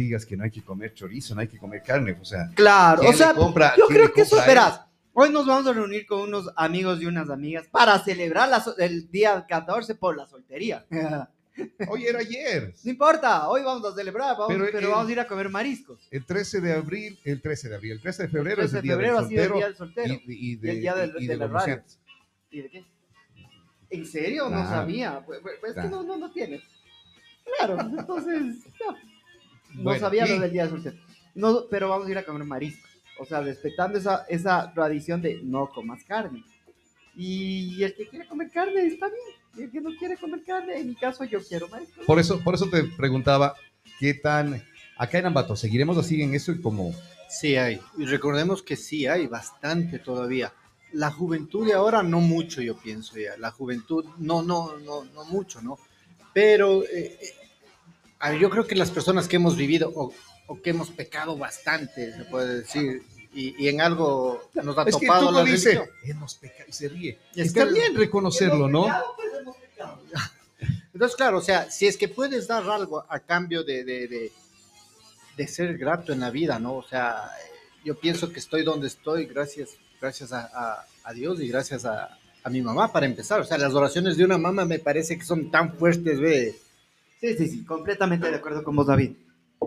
digas que no hay que comer chorizo, no hay que comer carne, o sea. Claro, ¿quién o sea, compra- yo creo que eso, verás, hoy nos vamos a reunir con unos amigos y unas amigas para celebrar la el día 14 por la soltería. Oye, era ayer. No importa, hoy vamos a celebrar, vamos- Pero pero, el- vamos a ir a comer mariscos. El 13 de abril, el 13 de abril, el 13 de febrero El es 13 el de día febrero del soltero día del soltero. y, y de, el día del- y de de los. ¿Y de qué? ¿En serio? No Claro. sabía. Pues, pues, pues, es que Claro. no, no, no tienes. Claro, entonces, no. No Bueno, sabía y- lo del día del soltero. No, pero vamos a ir a comer mariscos. O sea, respetando esa, esa tradición de no comas carne. Y el que quiere comer carne está bien. Y el que no quiere comer carne, en mi caso, yo quiero mariscos. Por eso, por eso te preguntaba qué tan. Acá en Ambato, ¿seguiremos así en eso y como. Sí hay. Y recordemos que sí hay bastante todavía. La juventud de ahora no mucho, yo pienso ya. La juventud no, no, no, no mucho, ¿no? Pero eh, eh, a ver, yo creo que las personas que hemos vivido o, o que hemos pecado bastante, se puede decir, y, y en algo nos ha Es que topado tú la dice, religión. hemos pecado y se ríe. Y es Está que- bien reconocerlo, ¿no? Entonces, claro, o sea, si es que puedes dar algo a cambio de, de, de, de ser grato en la vida, ¿no? O sea, yo pienso que estoy donde estoy gracias, gracias a, a- a Dios y gracias a, a mi mamá para empezar. O sea, las oraciones de una mamá me parece que son tan fuertes, ve. Sí, sí, sí, completamente de acuerdo con vos, David.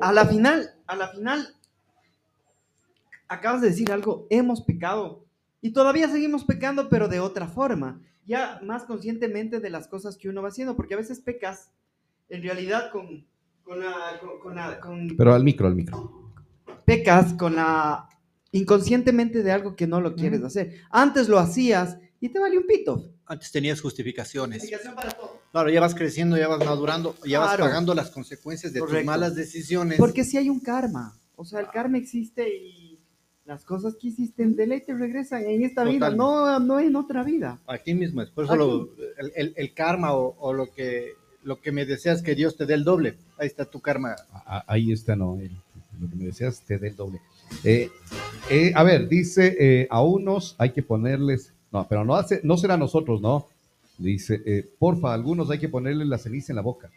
A la final, a la final, acabas de decir algo, hemos pecado y todavía seguimos pecando, pero de otra forma, ya más conscientemente de las cosas que uno va haciendo, porque a veces pecas en realidad con, con la, con, con la- con- Pero al micro, al micro. pecas con la inconscientemente de algo que no lo quieres hacer. Antes lo hacías y te valió un pito. Antes tenías justificaciones. Explicación para todo. Claro, ya vas creciendo, ya vas madurando, ya vas pagando las consecuencias de tus malas decisiones. Porque si hay un karma. O sea, el karma existe y las cosas que hiciste de ley te regresan en esta vida, no, no en otra vida. Aquí mismo es, por eso lo- el, el- el karma o, o lo que lo que me deseas que Dios te dé el doble. Ahí está tu karma. A- a- Ahí está, no. el- lo que me decías, te dé el doble. Eh, eh, a ver, dice, eh, a unos hay que ponerles, no, pero no, hace, no será nosotros, ¿no? Dice, eh, porfa, a algunos hay que ponerles la ceniza en la boca.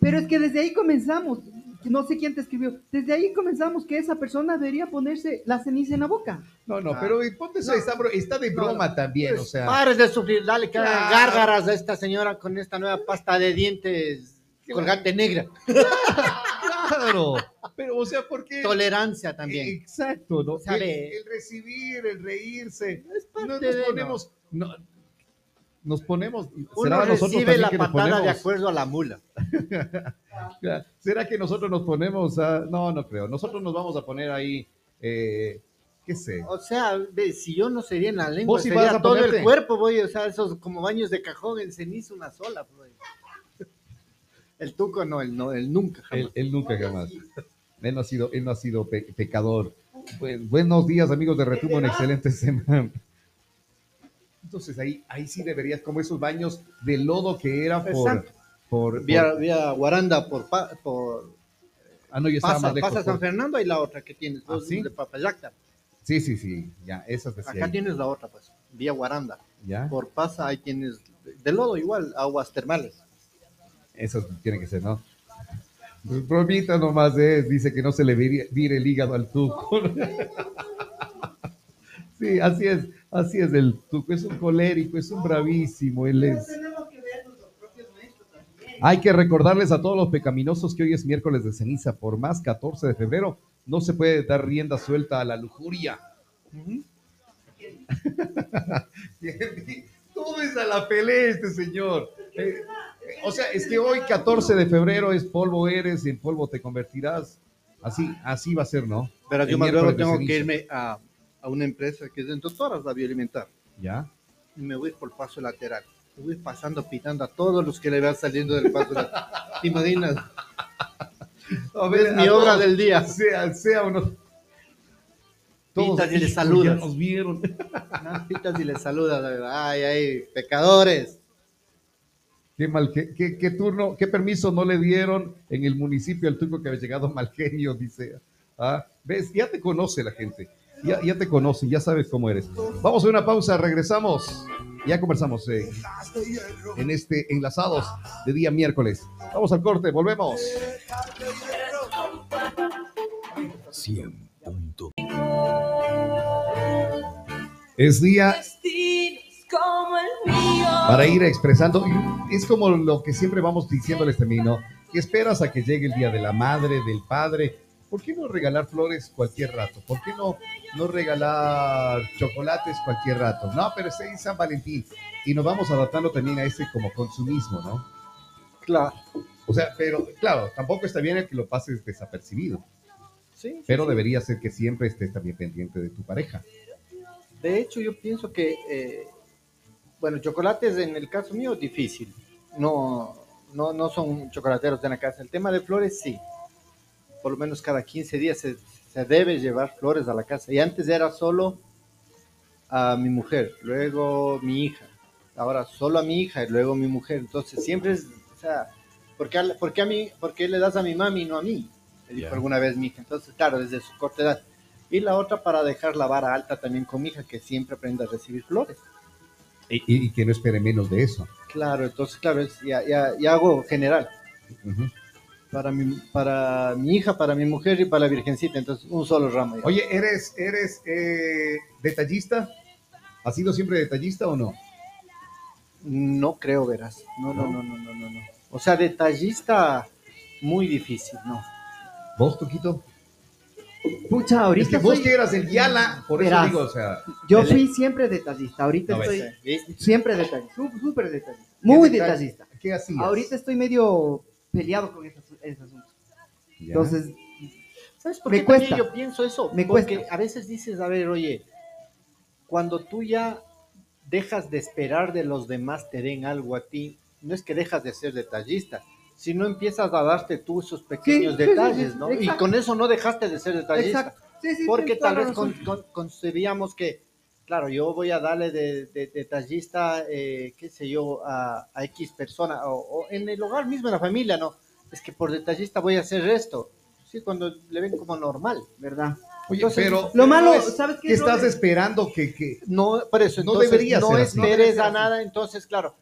Pero es que desde ahí comenzamos, no sé quién te escribió, desde ahí comenzamos que esa persona debería ponerse la ceniza en la boca. No, no, Ah. pero eh, ponte eso, está, está de No, broma también, o sea. Pares de sufrir, dale que Claro. gárgaras a esta señora con esta nueva pasta de dientes colgante negra. Claro, pero o sea, ¿por qué? Tolerancia también. Exacto, ¿no? El, el recibir, el reírse. Es parte No, de, nos ¿no? ponemos, no, nos ponemos, Uno ¿será nosotros recibe la que nos patada de acuerdo a la mula. ¿Será que nosotros nos ponemos a.? No, no creo. Nosotros nos vamos a poner ahí. eh, ¿Qué sé? O sea, ve, si yo no sería en la lengua, Vos sí sería vas a todo ponerte. el cuerpo, voy, o sea, esos como baños de cajón en ceniza, una sola, voy. El tuco no, el no, el nunca jamás. Él, él nunca jamás. Él no ha sido, él no ha sido pe- pecador. Buen- buenos días, amigos de Retumo, una excelente semana. Entonces ahí, ahí sí deberías, como esos baños de lodo que era por. Por, Vía, por- vía Guaranda por, por ah, no, yo estaba pasa, más lejos. pasa San Fernando y la otra que tienes, ¿Ah, sí? de Papayacta. sí, sí, sí. Ya, esas decía Acá ahí. tienes la otra, pues, vía Guaranda. Ya, Por pasa ahí tienes de lodo igual, aguas termales. esas tienen que ser, ¿no? Bromita nomás es, dice que no se le vire, vire el hígado al tuco. sí, así es, así es el tuco, es un colérico, es un bravísimo, él es. Hay que recordarles a todos los pecaminosos que hoy es miércoles de ceniza, por más 14 de febrero, no se puede dar rienda suelta a la lujuria. Todo es a la pelea este señor. Eh, o sea, es que hoy 14 de febrero es polvo eres en polvo te convertirás. Así, así va a ser, ¿no? Pero El yo más luego tengo que irme a, a una empresa que es de doctoras, la bioalimentar. ¿Ya? y me voy por paso lateral. Me voy pasando, pitando a todos los que le van saliendo del paso lateral. ¿Te imaginas? A Es mi a obra todos, del día. Sea, sea o no. Pitas y le "Hijo, saludas". Ya nos vieron. Pitas y le saludas. Ay, ay, pecadores. Qué, mal, qué, qué- turno, qué permiso no le dieron en el municipio al turco que había llegado mal genio, dice. Ah, ¿Ves? Ya te conoce la gente. Ya, ya te conoce, ya sabes cómo eres. Vamos a una pausa, regresamos. Ya conversamos eh, en este Enlazados de día miércoles. Vamos al corte, volvemos. Déjate 100.9. Es día como el mío. para ir expresando. Es como lo que siempre vamos diciéndoles también, ¿no? Que esperas a que llegue el día de la madre, del padre. ¿Por qué no regalar flores cualquier rato? ¿Por qué no, no regalar chocolates cualquier rato? No, pero es en San Valentín. Y nos vamos adaptando también a ese como consumismo, ¿no? Claro. O sea, pero claro, tampoco está bien el que lo pases desapercibido. Sí. Pero debería ser que siempre estés también pendiente de tu pareja. De hecho, yo pienso que, eh, bueno, chocolates en el caso mío, difícil. No, no, no son chocolateros en la casa. El tema de flores, sí. Por lo menos cada 15 días se, se debe llevar flores a la casa. Y antes era solo a mi mujer, luego mi hija. Ahora solo a mi hija y luego mi mujer. Entonces siempre es, o sea, ¿por qué, a- por qué a mí, por qué le das a mi mami y no a mí? Me dijo Ya. alguna vez mi hija. Entonces, claro, desde su corta edad. Y la otra para dejar la vara alta también con mi hija, que siempre aprenda a recibir flores. Y, que no espere menos de eso. Claro, entonces, claro, es, ya, ya, ya hago general. Para mi, para mi hija, para mi mujer y para la virgencita. Entonces, un solo ramo. ya. Oye, ¿eres, eres eh, detallista? ¿Has sido siempre detallista o no? No creo, verás. No, no, no, no, no, no. no. O sea, detallista, muy difícil, ¿no? ¿Vos, Toquito? Pucha, Es ahorita que vos soy- que eras el Yala, por Verás. eso digo, o sea, yo fui siempre detallista. Ahorita No, estoy siempre detallista, sú- súper detallista, muy ¿qué detalle- detallista. ¿Qué hacías? Ahorita estoy medio peleado con ese, ese asunto. Ya. Entonces, ¿Sabes por Me qué cuesta. yo pienso eso? Me Porque cuesta. a veces dices, a ver, oye, cuando tú ya dejas de esperar de los demás te den algo a ti, no es que dejas de ser detallista, sino empiezas a darte tú esos pequeños Sí, detalles, sí, ¿no? Y exacto. con eso no dejaste de ser detallista. exacto. Sí, sí, Porque tal vez con- con- concebíamos que, claro, yo voy a darle de, de- detallista, eh, qué sé yo, a, a X persona, o, o en el hogar mismo, en la familia, ¿no? Es que por detallista voy a hacer esto. Sí, cuando le ven como normal. ¿verdad? Oye, entonces, pero Lo malo, es ¿sabes qué? que estás esperando que, que No, por eso, No entonces, debería no ser así. No esperes ser a así. nada, entonces, claro,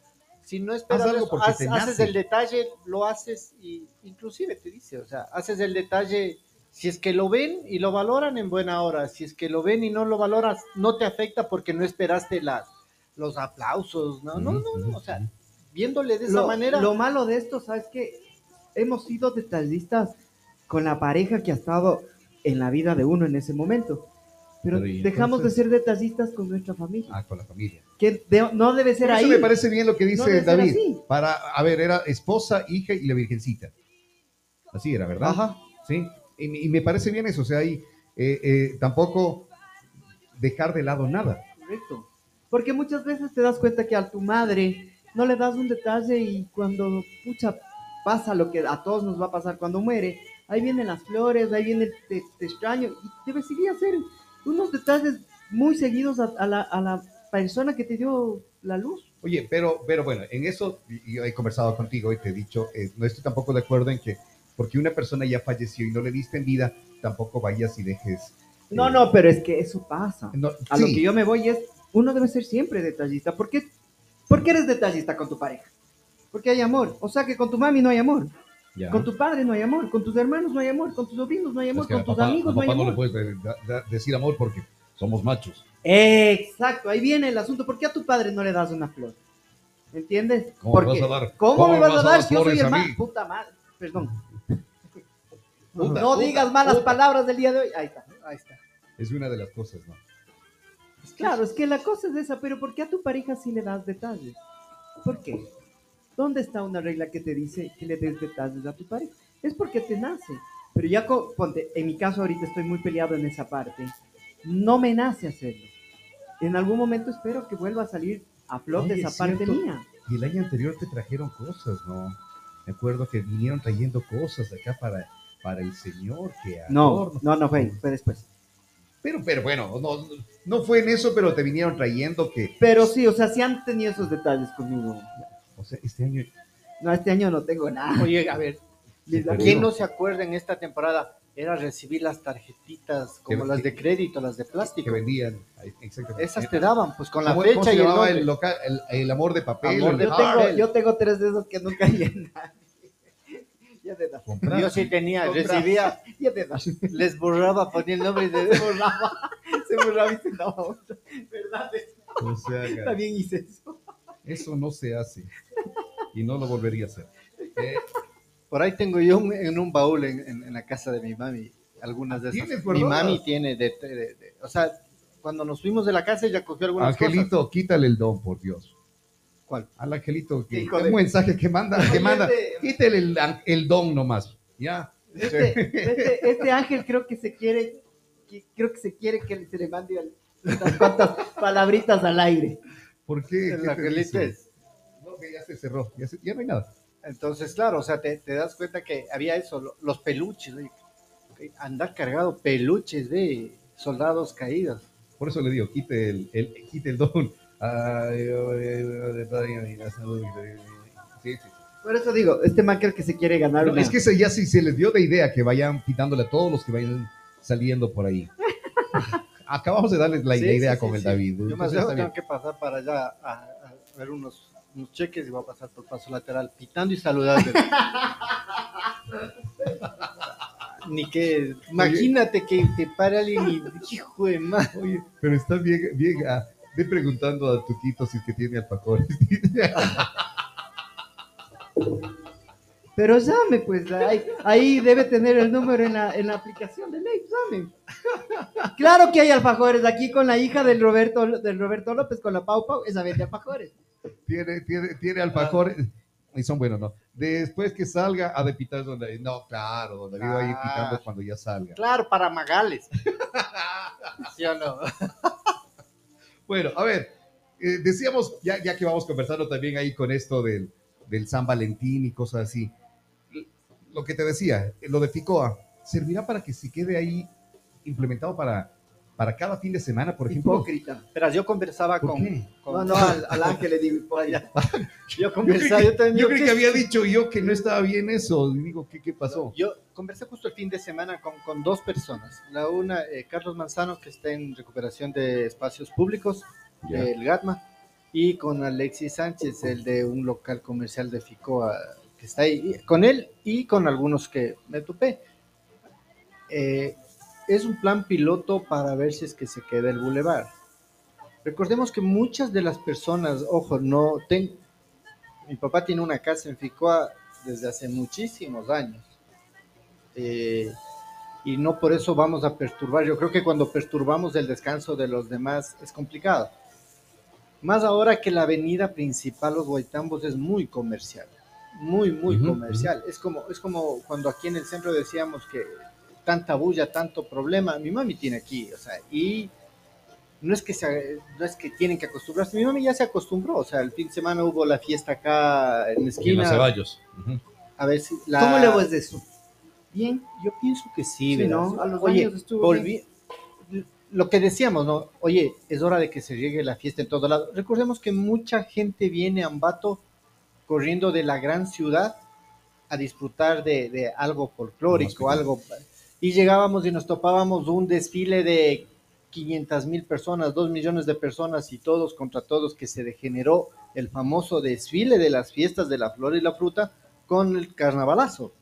si no esperas Haz algo eso, porque haz- te haces el detalle, lo haces y inclusive te dice, o sea, haces el detalle, si es que lo ven y lo valoran en buena hora, si es que lo ven y no lo valoras, no te afecta porque no esperaste las, los aplausos, no, no, no, no, o sea, viéndole de esa lo, manera, lo malo de esto, ¿sabes qué? Hemos sido detallistas con la pareja que ha estado en la vida de uno en ese momento. Pero, Pero, ¿y dejamos entonces? de ser detallistas con nuestra familia. ah, con la familia. Que de- no debe ser ahí. Eso me parece bien lo que dice David. Para, a ver, era esposa, hija y la virgencita. Así era, ¿verdad? Ajá. Sí. Y, y me parece bien eso, o sea, ahí eh, eh, tampoco dejar de lado nada. Correcto. Porque muchas veces te das cuenta que a tu madre no le das un detalle y cuando, pucha, pasa lo que a todos nos va a pasar cuando muere, ahí vienen las flores, ahí viene el te, te extraño, y debería hacer unos detalles muy seguidos a, a la, a la persona que te dio la luz. Oye, pero, pero bueno, en eso yo he conversado contigo y te he dicho, eh, no estoy tampoco de acuerdo en que porque una persona ya falleció y no le diste en vida, tampoco vayas y dejes. No, eh, no, pero es que eso pasa. no, A sí, lo que yo me voy es, uno debe ser siempre detallista. ¿Por qué, ¿Por qué eres detallista con tu pareja? Porque hay amor. O sea que con tu mami no hay amor. ya. Con tu padre no hay amor, con tus hermanos no hay amor, con tus sobrinos no hay amor, Es que con tus papá- amigos no hay papá no le amor. puedes de- da- decir amor porque somos machos. Exacto, ahí viene el asunto. ¿Por qué a tu padre no le das una flor? ¿Entiendes? ¿Cómo me vas a dar- ¿Cómo, cómo me vas a dar si yo soy el mí? Puta madre, perdón. Puta, no puta, digas malas puta. palabras del día de hoy. Ahí está, ahí está. Es una de las cosas, ¿no? Claro, es que la cosa es esa, pero ¿por qué a tu pareja sí le das detalles? ¿Por qué? ¿Dónde está una regla que te dice que le des detalles a tu pareja? Es porque te nace. Pero ya, ponte, en mi caso ahorita estoy muy peleado en esa parte. No me nace hacerlo. En algún momento espero que vuelva a salir a flote Oye, esa es parte cierto. mía. Y el año anterior te trajeron cosas, ¿no? Me acuerdo que vinieron trayendo cosas acá para, para el Señor, que No, adorno. no, no fue, fue después. Pero, pero bueno, no, no fue en eso, pero te vinieron trayendo que, Pero sí, o sea, sí han tenido esos detalles conmigo. o sea, este año No, este año no tengo nada. oye, a ver, ¿quién no se acuerda en esta temporada? Era recibir las tarjetitas como Que- las de crédito, las de que plástico. vendían, ahí, exactamente. Esas te daban, pues con la ¿Cómo- cómo fecha se y el nombre. el, local, el, el amor de papel? Amor Yo tengo, yo tengo tres de esos que nunca llenan. Ya te das. Yo sí tenía, recibía, Ya te das. les borraba, ponía el nombre de... Se borraba. Se borraba y se daba otro. ¿Verdad? O sea, También hice eso. eso no se hace. Y no lo volvería a hacer. Eh, Por ahí tengo yo un- en un baúl en, en- en la casa de mi mami, algunas de esas. ¿Tienes Mi mami tiene, de, de- de- o sea, cuando nos fuimos de la casa ella cogió algunas cosas. Angelito, quítale el don, por Dios. ¿Cuál? Al Angelito, que Hijo un de- mensaje que manda, que manda, este- quítale el, el don nomás. Ya. Este, este, este ángel creo que se quiere, que- creo que se quiere que se le mande al- unas cuantas palabritas al aire. ¿Por qué? ¿Qué te dice? No, que ya se cerró, ya, se- ya no hay nada. Entonces, claro, o sea, te, te das cuenta que había eso, lo- los peluches, ok, andar cargado peluches de soldados caídos. Por eso le digo, quite el, el, quite el don. Sí, sí. Por eso digo, este man creo que se quiere ganar No, una- es que ese ya sí se les dio de idea que vayan quitándole a todos los que vayan saliendo por ahí. Acabamos de darles la Sí, idea con el. David. Yo más tengo que pasar para allá a, a ver unos, unos cheques y voy a pasar por paso lateral, pitando y saludando. Ni que, imagínate que te para alguien y, hijo de madre. Oye, pero está bien, bien. ah, ve preguntando a Tuquito si es que tiene alfajores. Pero llame, pues, ahí, ahí debe tener el número en la, en la aplicación de ley, llame. Claro que hay alfajores aquí con la hija del Roberto, del Roberto López, con la Pau Pau, esa vende alfajores. tiene, tiene, tiene alfajores. Y son buenos, ¿no? Después que salga a depitar donde No, claro, donde ahí Ah. pitando cuando ya salga. Claro, para Magales. ¿Sí o no? Bueno, a ver, eh, decíamos, ya, ya que vamos conversando también ahí con esto del, del San Valentín y cosas así, lo que te decía, lo de Ficoa, ¿servirá para que se quede ahí implementado para, para cada fin de semana, por ejemplo? Hipócrita. Pero yo conversaba ¿Por con, con- No, no, al, al ángel le digo hipócrita. Yo Yo creí conversaba, que, yo también. yo creí ¿qué que había dicho yo que no estaba bien eso. Y digo, ¿qué, qué pasó? Yo conversé justo el fin de semana con, con dos personas. La una, eh, Carlos Manzano, que está en recuperación de espacios públicos, Ya. del GATMA, y con Alexis Sánchez, el de un local comercial de Ficoa, que está ahí, con él y con algunos que me topé. Eh, es un plan piloto para ver si es que se queda el bulevar. Recordemos que muchas de las personas, ojo, no ten, mi papá tiene una casa en Ficoa desde hace muchísimos años. Eh, y no por eso vamos a perturbar. Yo creo que cuando perturbamos el descanso de los demás es complicado. Más ahora que la avenida principal, Los Guaitambos, es muy comercial. Muy, muy comercial. Es, como, es como cuando aquí en el centro decíamos que tanta bulla, tanto problema. Mi mami tiene aquí, o sea, y no es que se, no es que tienen que acostumbrarse. Mi mami ya se acostumbró, o sea, el fin de semana hubo la fiesta acá en la En los esquina. Ceballos. Ujú. A ver si la... ¿Cómo le ves de eso? Bien, yo pienso que sí, Sí, ¿verdad? ¿no? A los Oye, años estuvo volví- Lo que decíamos, ¿no? Oye, es hora de que se llegue la fiesta en todo lado. Recordemos que mucha gente viene a Ambato corriendo de la gran ciudad a disfrutar de, de algo folclórico, algo... Y llegábamos y nos topábamos un desfile de 500 mil personas, 2 millones de personas y todos contra todos que se degeneró el famoso desfile de las fiestas de la flor y la fruta con el carnavalazo.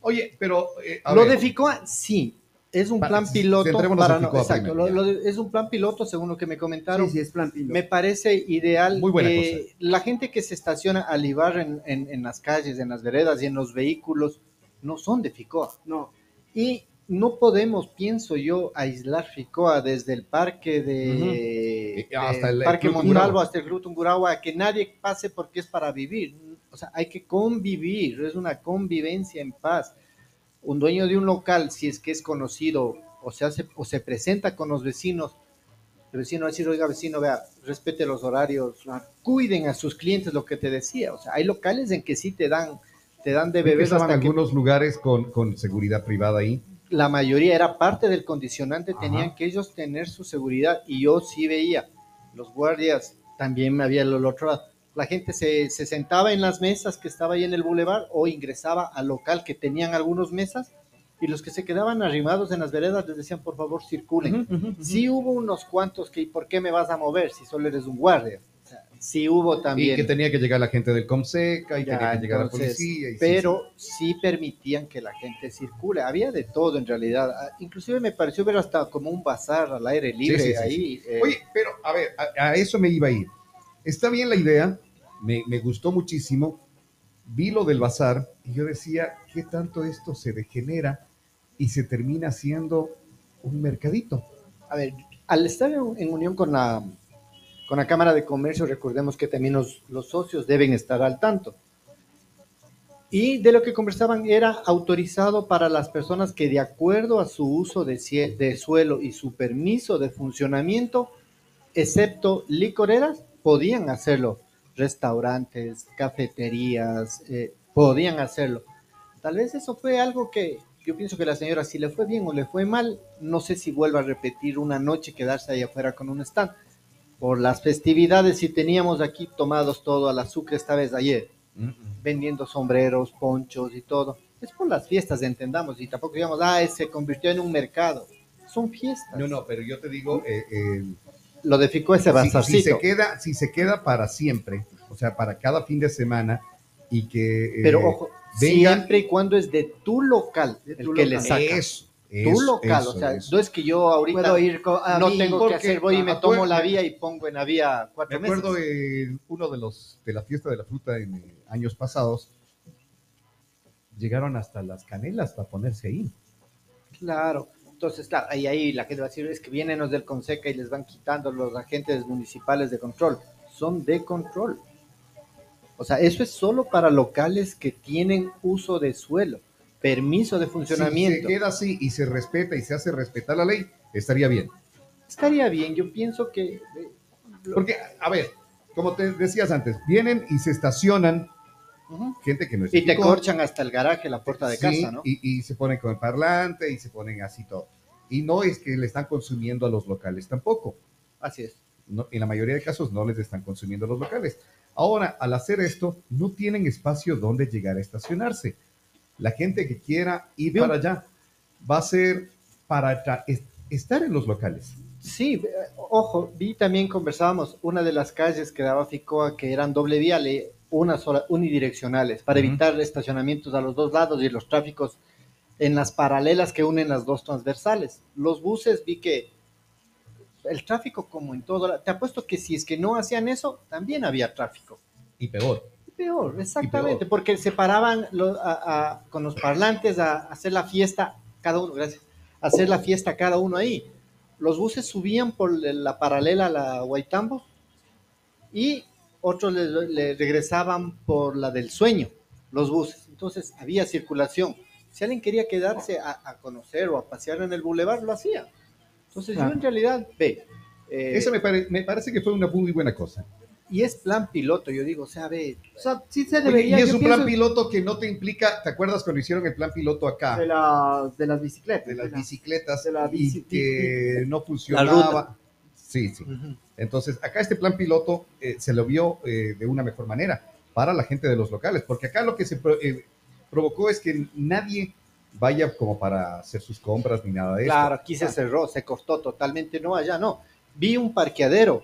Oye, pero. eh, Lo ver, de Ficoa, sí, es un plan piloto para no, exacto, lo- lo es un plan piloto según lo que me comentaron. Sí, sí, es plan piloto. Me parece ideal Muy buena que la gente que se estaciona al Ibar en, en- en las calles, en las veredas y en los vehículos no son de Ficoa. No, Y no podemos, pienso yo, aislar Ficoa desde el parque de, Y hasta de el- el Parque Montalvo hasta el Club Tungurahua, que nadie pase porque es para vivir. O sea, hay que convivir, es una convivencia en paz. Un dueño de un local, si es que es conocido o se hace o se presenta con los vecinos, el vecino va a decir, oiga vecino, vea, respete los horarios, cuiden a sus clientes, lo que te decía. O sea, hay locales en que sí te dan, te dan de beber hasta algunos lugares con, con seguridad privada ahí. la mayoría era parte del condicionante, Ajá. tenían que ellos tener su seguridad y yo sí veía, los guardias también había lo lo otro lado. La gente se, se sentaba en las mesas que estaba ahí en el bulevar o ingresaba al local que tenían algunas mesas y los que se quedaban arrimados en las veredas les decían por favor circulen. Sí hubo unos cuantos que ¿y por qué me vas a mover si solo eres un guardia? O sea, Sí hubo Y también. que tenía que llegar la gente del Comseca y Ya, tenía que llegar entonces, la policía. y sí, pero sí, permitían que la gente circule. Había de todo en realidad. Ah, Inclusive me pareció ver hasta como un bazar al aire libre sí, ahí. eh, Oye, pero a ver, a, a eso me iba a ir. Está bien la idea, me, gustó muchísimo. Vi lo del bazar y yo decía, ¿qué tanto esto se degenera y se termina siendo un mercadito? a ver, al estar en, unión con la, con la Cámara de Comercio, recordemos que también los, socios deben estar al tanto. Y de lo que conversaban era autorizado para las personas que de acuerdo a su uso de, de suelo y su permiso de funcionamiento, excepto licoreras, podían hacerlo. Restaurantes, cafeterías, eh, podían hacerlo. Tal vez eso fue algo que yo pienso que la señora, si le fue bien o le fue mal, no sé si vuelva a repetir una noche quedarse ahí afuera con un stand. Por las festividades, si teníamos aquí tomados todo al azúcar esta vez ayer, vendiendo sombreros, ponchos y todo. Es por las fiestas, entendamos, y tampoco digamos, ah, se convirtió en un mercado. Son fiestas. No, no, pero yo te digo, eh, eh, Lo de Ficó ese si, bazarcito. si se queda, si se queda para siempre, o sea, para cada fin de semana y que... eh, Pero ojo, venga- siempre y cuando es de tu local De el que le saca. Eso, tu eso, local, eso, o sea, eso. no es que yo ahorita Puedo ir a no mí, tengo que hacer, voy y me tomo la me- vía y pongo en la vía Me cuatro meses. acuerdo en uno de los de la fiesta de la fruta en eh, años pasados, llegaron hasta las canelas para ponerse ahí. Claro. Entonces, claro, ahí, ahí la gente va a decir, es que vienen los del Conseca y les van quitando los agentes municipales de control. Son de control. O sea, eso es solo para locales que tienen uso de suelo, permiso de Si funcionamiento. se queda así y se respeta y se hace respetar la ley, estaría bien. Estaría bien, yo pienso que... eh, Porque, a ver, como te decías antes, vienen y se estacionan ujú. gente que no es Y te corchan hasta el garaje, la puerta de sí, casa, ¿no? Y, y se ponen con el parlante y se ponen así todo. Y no es que le están consumiendo a los locales tampoco. Así es. No- en la mayoría de casos no les están consumiendo a los locales. Ahora, al hacer esto, no tienen espacio donde llegar a estacionarse. La gente que quiera ir Bien. para allá va a ser para estar en los locales. Sí, eh, ojo, vi también conversábamos una de las calles que daba Ficoa que eran doble viale, una sola, unidireccionales, para Ujú. evitar estacionamientos a los dos lados y los tráficos en las paralelas que unen las dos transversales. Los buses vi que el tráfico como en todo, te apuesto que si es que no hacían eso, también había tráfico. Y peor. Peor, exactamente, peor. porque se paraban lo- a- a- con los parlantes a, a hacer la fiesta, cada uno, gracias, a hacer la fiesta cada uno ahí. Los buses subían por la paralela a la Guaitambo y otros le, le regresaban por la del sueño, los buses. Entonces había circulación. Si alguien quería quedarse a, a conocer o a pasear en el bulevar, lo hacía. Entonces yo en realidad, ve, eh, Eso me, pare- me parece que fue una muy buena cosa. y es plan piloto, yo digo, o sea, ve, O sea, sí se Oye, debería. y es un plan pienso, piloto que no te implica, ¿te acuerdas cuando hicieron el plan piloto acá? de, la- de las bicicletas. de las bicicletas de la bici- y que no funcionaba. Sí, sí. Entonces, acá este plan piloto eh, se lo vio eh, de una mejor manera para la gente de los locales, porque acá lo que se pro- eh, provocó es que nadie vaya como para hacer sus compras ni nada de eso. Claro, aquí se cerró, se cortó totalmente, no, allá no. Vi un parqueadero,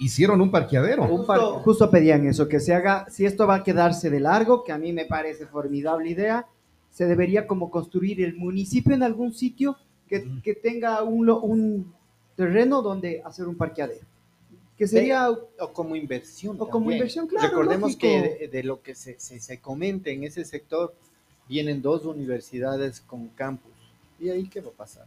Hicieron un parqueadero. Un Justo, pedían eso, que se haga, si esto va a quedarse de largo, que a mí me parece formidable idea, se debería como construir el municipio en algún sitio que, tenga un, lo- un terreno donde hacer un parqueadero. Que sería, o como inversión. O como también. inversión, claro, Recordemos lógico. que de, de lo que se, se, se comenta en ese sector, vienen dos universidades con campus. ¿Y ahí qué va a pasar?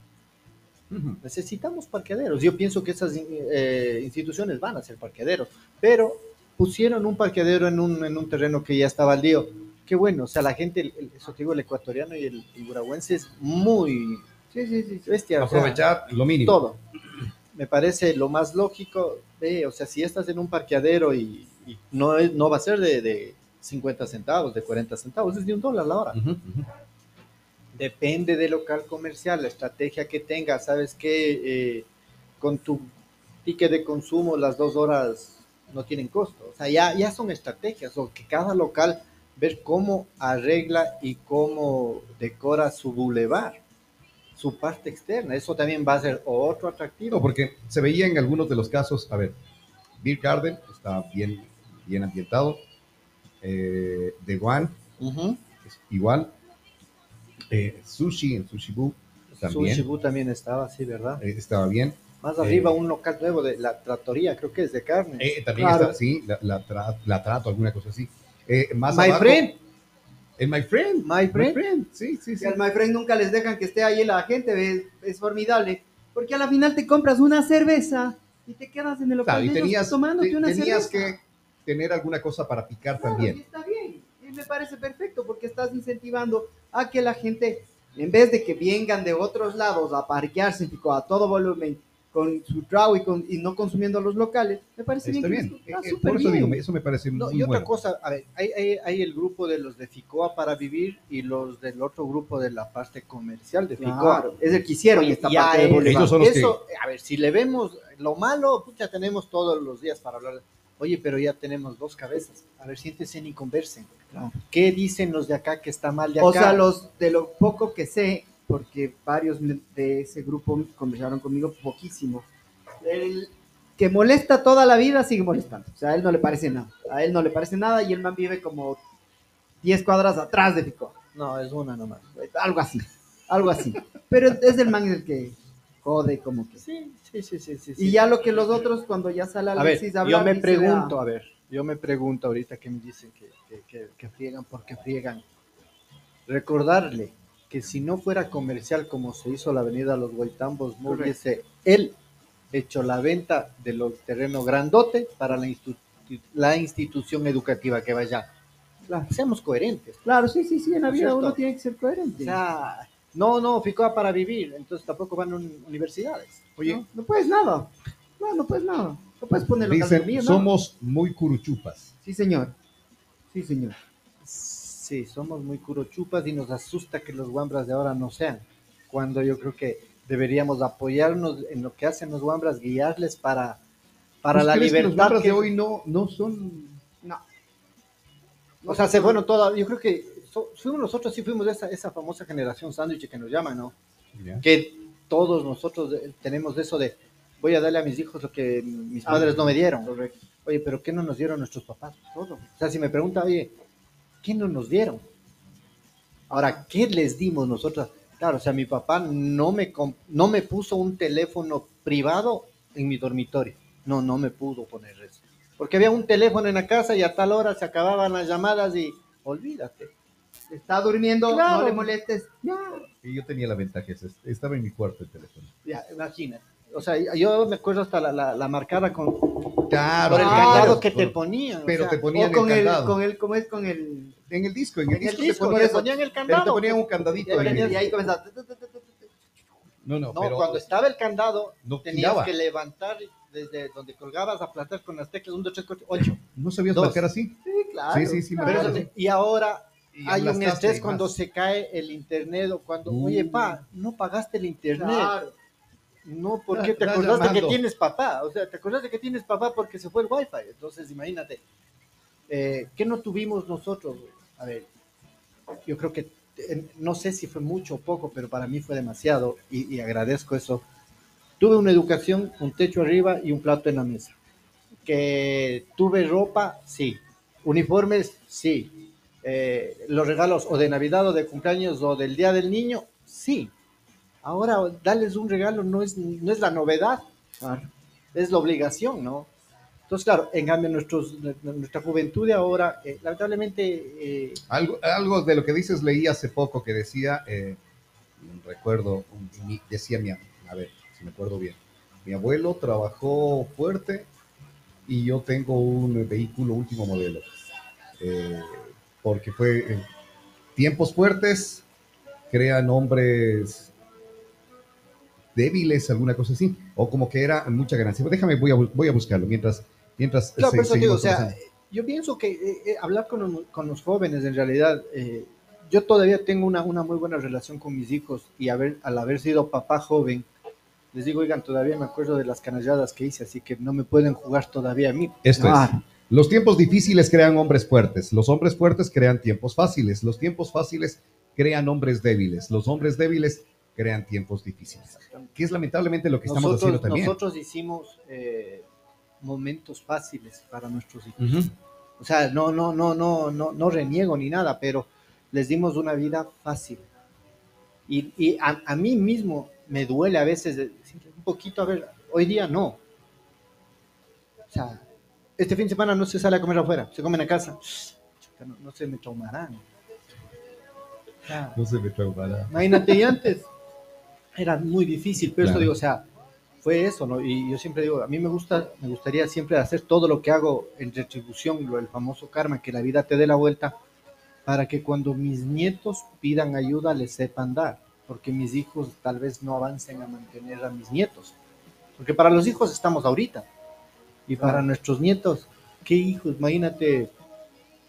Ujú. Necesitamos parqueaderos. Yo pienso que esas eh, instituciones van a ser parqueaderos, pero pusieron un parqueadero en un, en un terreno que ya estaba lío. Qué bueno, o sea, la gente, el, el- eso te digo, el ecuatoriano y el, el es muy sí, sí, sí, o sea, Aprovechar lo mínimo. todo. Me parece lo más lógico, ve, o sea, si estás en un parqueadero y, y no, es, no va a ser de, de 50 centavos, de 40 centavos, es de un dólar la hora. Depende del local comercial, la estrategia que tengas, sabes que eh, con tu ticket de consumo las dos horas no tienen costo. O sea, ya, ya son estrategias, o que cada local ver cómo arregla y cómo decora su bulevar, su parte externa. Eso también va a ser otro atractivo. No, porque se veía en algunos de los casos, a ver, Beer Garden está bien, bien ambientado. Eh, The One, es igual. Eh, sushi en Sushi Boo también Sushi Bu también estaba, sí, ¿verdad? eh, estaba bien. Más arriba un local nuevo de la tratoría, creo que es de carne. Eh, también Claro. está, sí, la, la tra- la trato, alguna cosa así. Más My abajo, friend. En My Friend. My friend. Sí, sí, sí. Si al My Friend nunca les dejan que esté ahí la gente, es, es formidable. Porque a la final te compras una cerveza y te quedas en el local Claro, y tenías, tomándote te- una tenías cerveza. que tener alguna cosa para picar Claro, y también. está bien. Y me parece perfecto porque estás incentivando a que la gente, en vez de que vengan de otros lados a parquearse a todo volumen con su trago y, con- y no consumiendo los locales, me parece Está bien. bien. que está Eh, eh, por eso bien. digo, eso me parece No, muy y otra bueno. cosa, a ver, hay, hay, hay el grupo de los de FICOA para vivir y los del otro grupo de la parte comercial de FICOA. Claro, es el que hicieron Oye, esta ya parte de es- Bolívar. Ellos son los que- eso, a ver, si le vemos lo malo, pucha, tenemos todos los días para hablar. Oye, pero ya tenemos dos cabezas. A ver, siéntense y conversen. Claro. ¿Qué dicen los de acá que está mal de acá? O sea, los de lo poco que sé, porque varios de ese grupo conversaron conmigo poquísimo. El que molesta toda la vida sigue molestando. O sea, a él no le parece nada. A él no le parece nada y el man vive como 10 cuadras atrás de Pico. No, es una nomás. Algo así. Algo así. Pero es el man el que jode como que. Sí, sí, sí, sí. sí, Y sí. ya lo que los otros, cuando ya sale A ver, Alexis a hablar, yo me pregunto, "Ah, a ver, yo me pregunto ahorita que me dicen que, que, que, que friegan porque friegan. Recordarle que si no fuera comercial como se hizo la avenida Los Guaitambos, no hubiese él hecho la venta de los terrenos grandote para la, institu- la institución educativa que vaya. Claro. Seamos coherentes. Claro, sí, sí, sí, en la ¿No es vida cierto? uno tiene que ser O coherente. sea, no, no, ficó para vivir, entonces tampoco van a un- universidades. Oye, no, no puedes nada. No, no puedes nada. No puedes poner dicen, ¿no? somos muy curuchupas. Sí, señor. Sí, señor. Sí, somos muy curochupas y nos asusta que los guambras de ahora no sean. Cuando yo creo que deberíamos apoyarnos en lo que hacen los guambras, guiarles para, para ¿Pues la crees que los libertad. que- de hoy no, no son... No. o sea, se, bueno, toda, yo creo que so- fuimos nosotros, sí fuimos de esa, esa famosa generación sándwich que nos llaman, ¿no? Que todos nosotros tenemos eso de voy a darle a mis hijos lo que mis Ah, padres no me dieron. Correcto. Oye, pero ¿qué no nos dieron nuestros papás? Todo. O sea, si me pregunta, oye, ¿qué no nos dieron? Ahora, ¿qué les dimos nosotros? Claro, o sea, mi papá no me, no me puso un teléfono privado en mi dormitorio. No, no me pudo poner eso. Porque había un teléfono en la casa y a tal hora se acababan las llamadas y olvídate. Está durmiendo, Claro. no le molestes. Ya. Y yo tenía la ventaja, estaba en mi cuarto el teléfono. Ya, imagina. O sea, yo me acuerdo hasta la, la, la marcada con, Claro, por el claro, candado que te ponían. o Pero sea, te ponían O con el el, candado. con el, ¿cómo es? Con el... En el disco, en el en el disco, disco te te ponían, ponían el pero candado. te ponían un candadito Y ahí. Y ahí comienza... No, no, No, pero cuando estaba el candado, no tenías que levantar desde donde colgabas, aplastar con las teclas 1, 2, 3, 4, 8. ¿No sabías Dos. marcar así? Sí, claro. Sí, sí, sí, me claro. acuerdo. y ahora Y hay un estrés cuando se cae el internet o cuando, Uh. oye, pa, no pagaste el internet. Claro. No, porque te acordaste que tienes papá. O sea, te acordaste que tienes papá porque se fue el wifi. Entonces, imagínate. Eh, ¿Qué no tuvimos nosotros? güey? A ver, yo creo que, eh, no sé si fue mucho o poco, pero para mí fue demasiado y, y agradezco eso. Tuve una educación, un techo arriba y un plato en la mesa. Que tuve ropa, sí. Uniformes, sí. Eh, los regalos o de Navidad o de cumpleaños o del Día del Niño, sí. Ahora, darles un regalo no es, no es la novedad, Claro. es la obligación, ¿no? Entonces, claro, en cambio, nuestros, nuestra juventud de ahora, eh, lamentablemente, eh, Algo, algo de lo que dices leí hace poco que decía, eh, recuerdo, decía mi, a ver, si me acuerdo bien, mi abuelo trabajó fuerte y yo tengo un vehículo último modelo, porque fue tiempos fuertes crean hombres débiles, alguna cosa así, o como que era mucha ganancia. Déjame, voy a, voy a buscarlo mientras, mientras Claro, se- por eso digo, seguimos o sea, conversando. yo pienso que eh, eh, hablar con los, con los jóvenes, en realidad, eh, yo todavía tengo una, una muy buena relación con mis hijos y haber, al haber sido papá joven, les digo, oigan, todavía me acuerdo de las canalladas que hice, así que no me pueden jugar todavía a mí. Esto es. Claro. Los tiempos difíciles crean hombres fuertes, los hombres fuertes crean tiempos fáciles, los tiempos fáciles crean hombres débiles, los hombres débiles crean tiempos difíciles. Que es lamentablemente lo que estamos haciendo también. nosotros hicimos, eh, momentos fáciles para nuestros hijos. O sea, no, no, no, no, no, no reniego ni nada, pero les dimos una vida fácil. Y, y a, a mí mismo me duele a veces de decir un poquito, a ver, hoy día no. O sea, este fin de semana no se sale a comer afuera, se come en la casa. No, no se me traumarán. O sea, No se me traumará. Imagínate, y antes era muy difícil, pero eso digo, o sea, fue eso, ¿no? Y yo siempre digo, a mí me gusta, me gustaría siempre hacer todo lo que hago en retribución, lo el famoso karma, que la vida te dé la vuelta, para que cuando mis nietos pidan ayuda les sepan dar, porque mis hijos tal vez no avancen a mantener a mis nietos, porque para los hijos estamos ahorita, y para nuestros nietos, ¿qué hijos? Imagínate,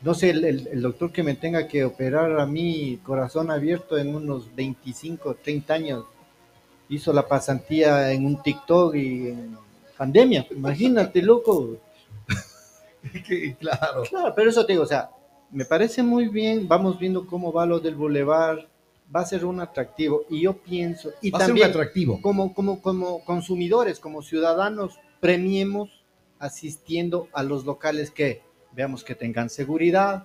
no sé, el, el- el doctor que me tenga que operar a mí corazón abierto en unos 25, 30 años, hizo la pasantía en un TikTok y en pandemia, imagínate, loco. Claro. Claro, pero eso te digo, o sea, me parece muy bien, vamos viendo cómo va lo del bulevar, va a ser un atractivo, y yo pienso, y Va a ser un también atractivo. como, como, como consumidores, como ciudadanos, premiemos asistiendo a los locales que veamos que tengan seguridad,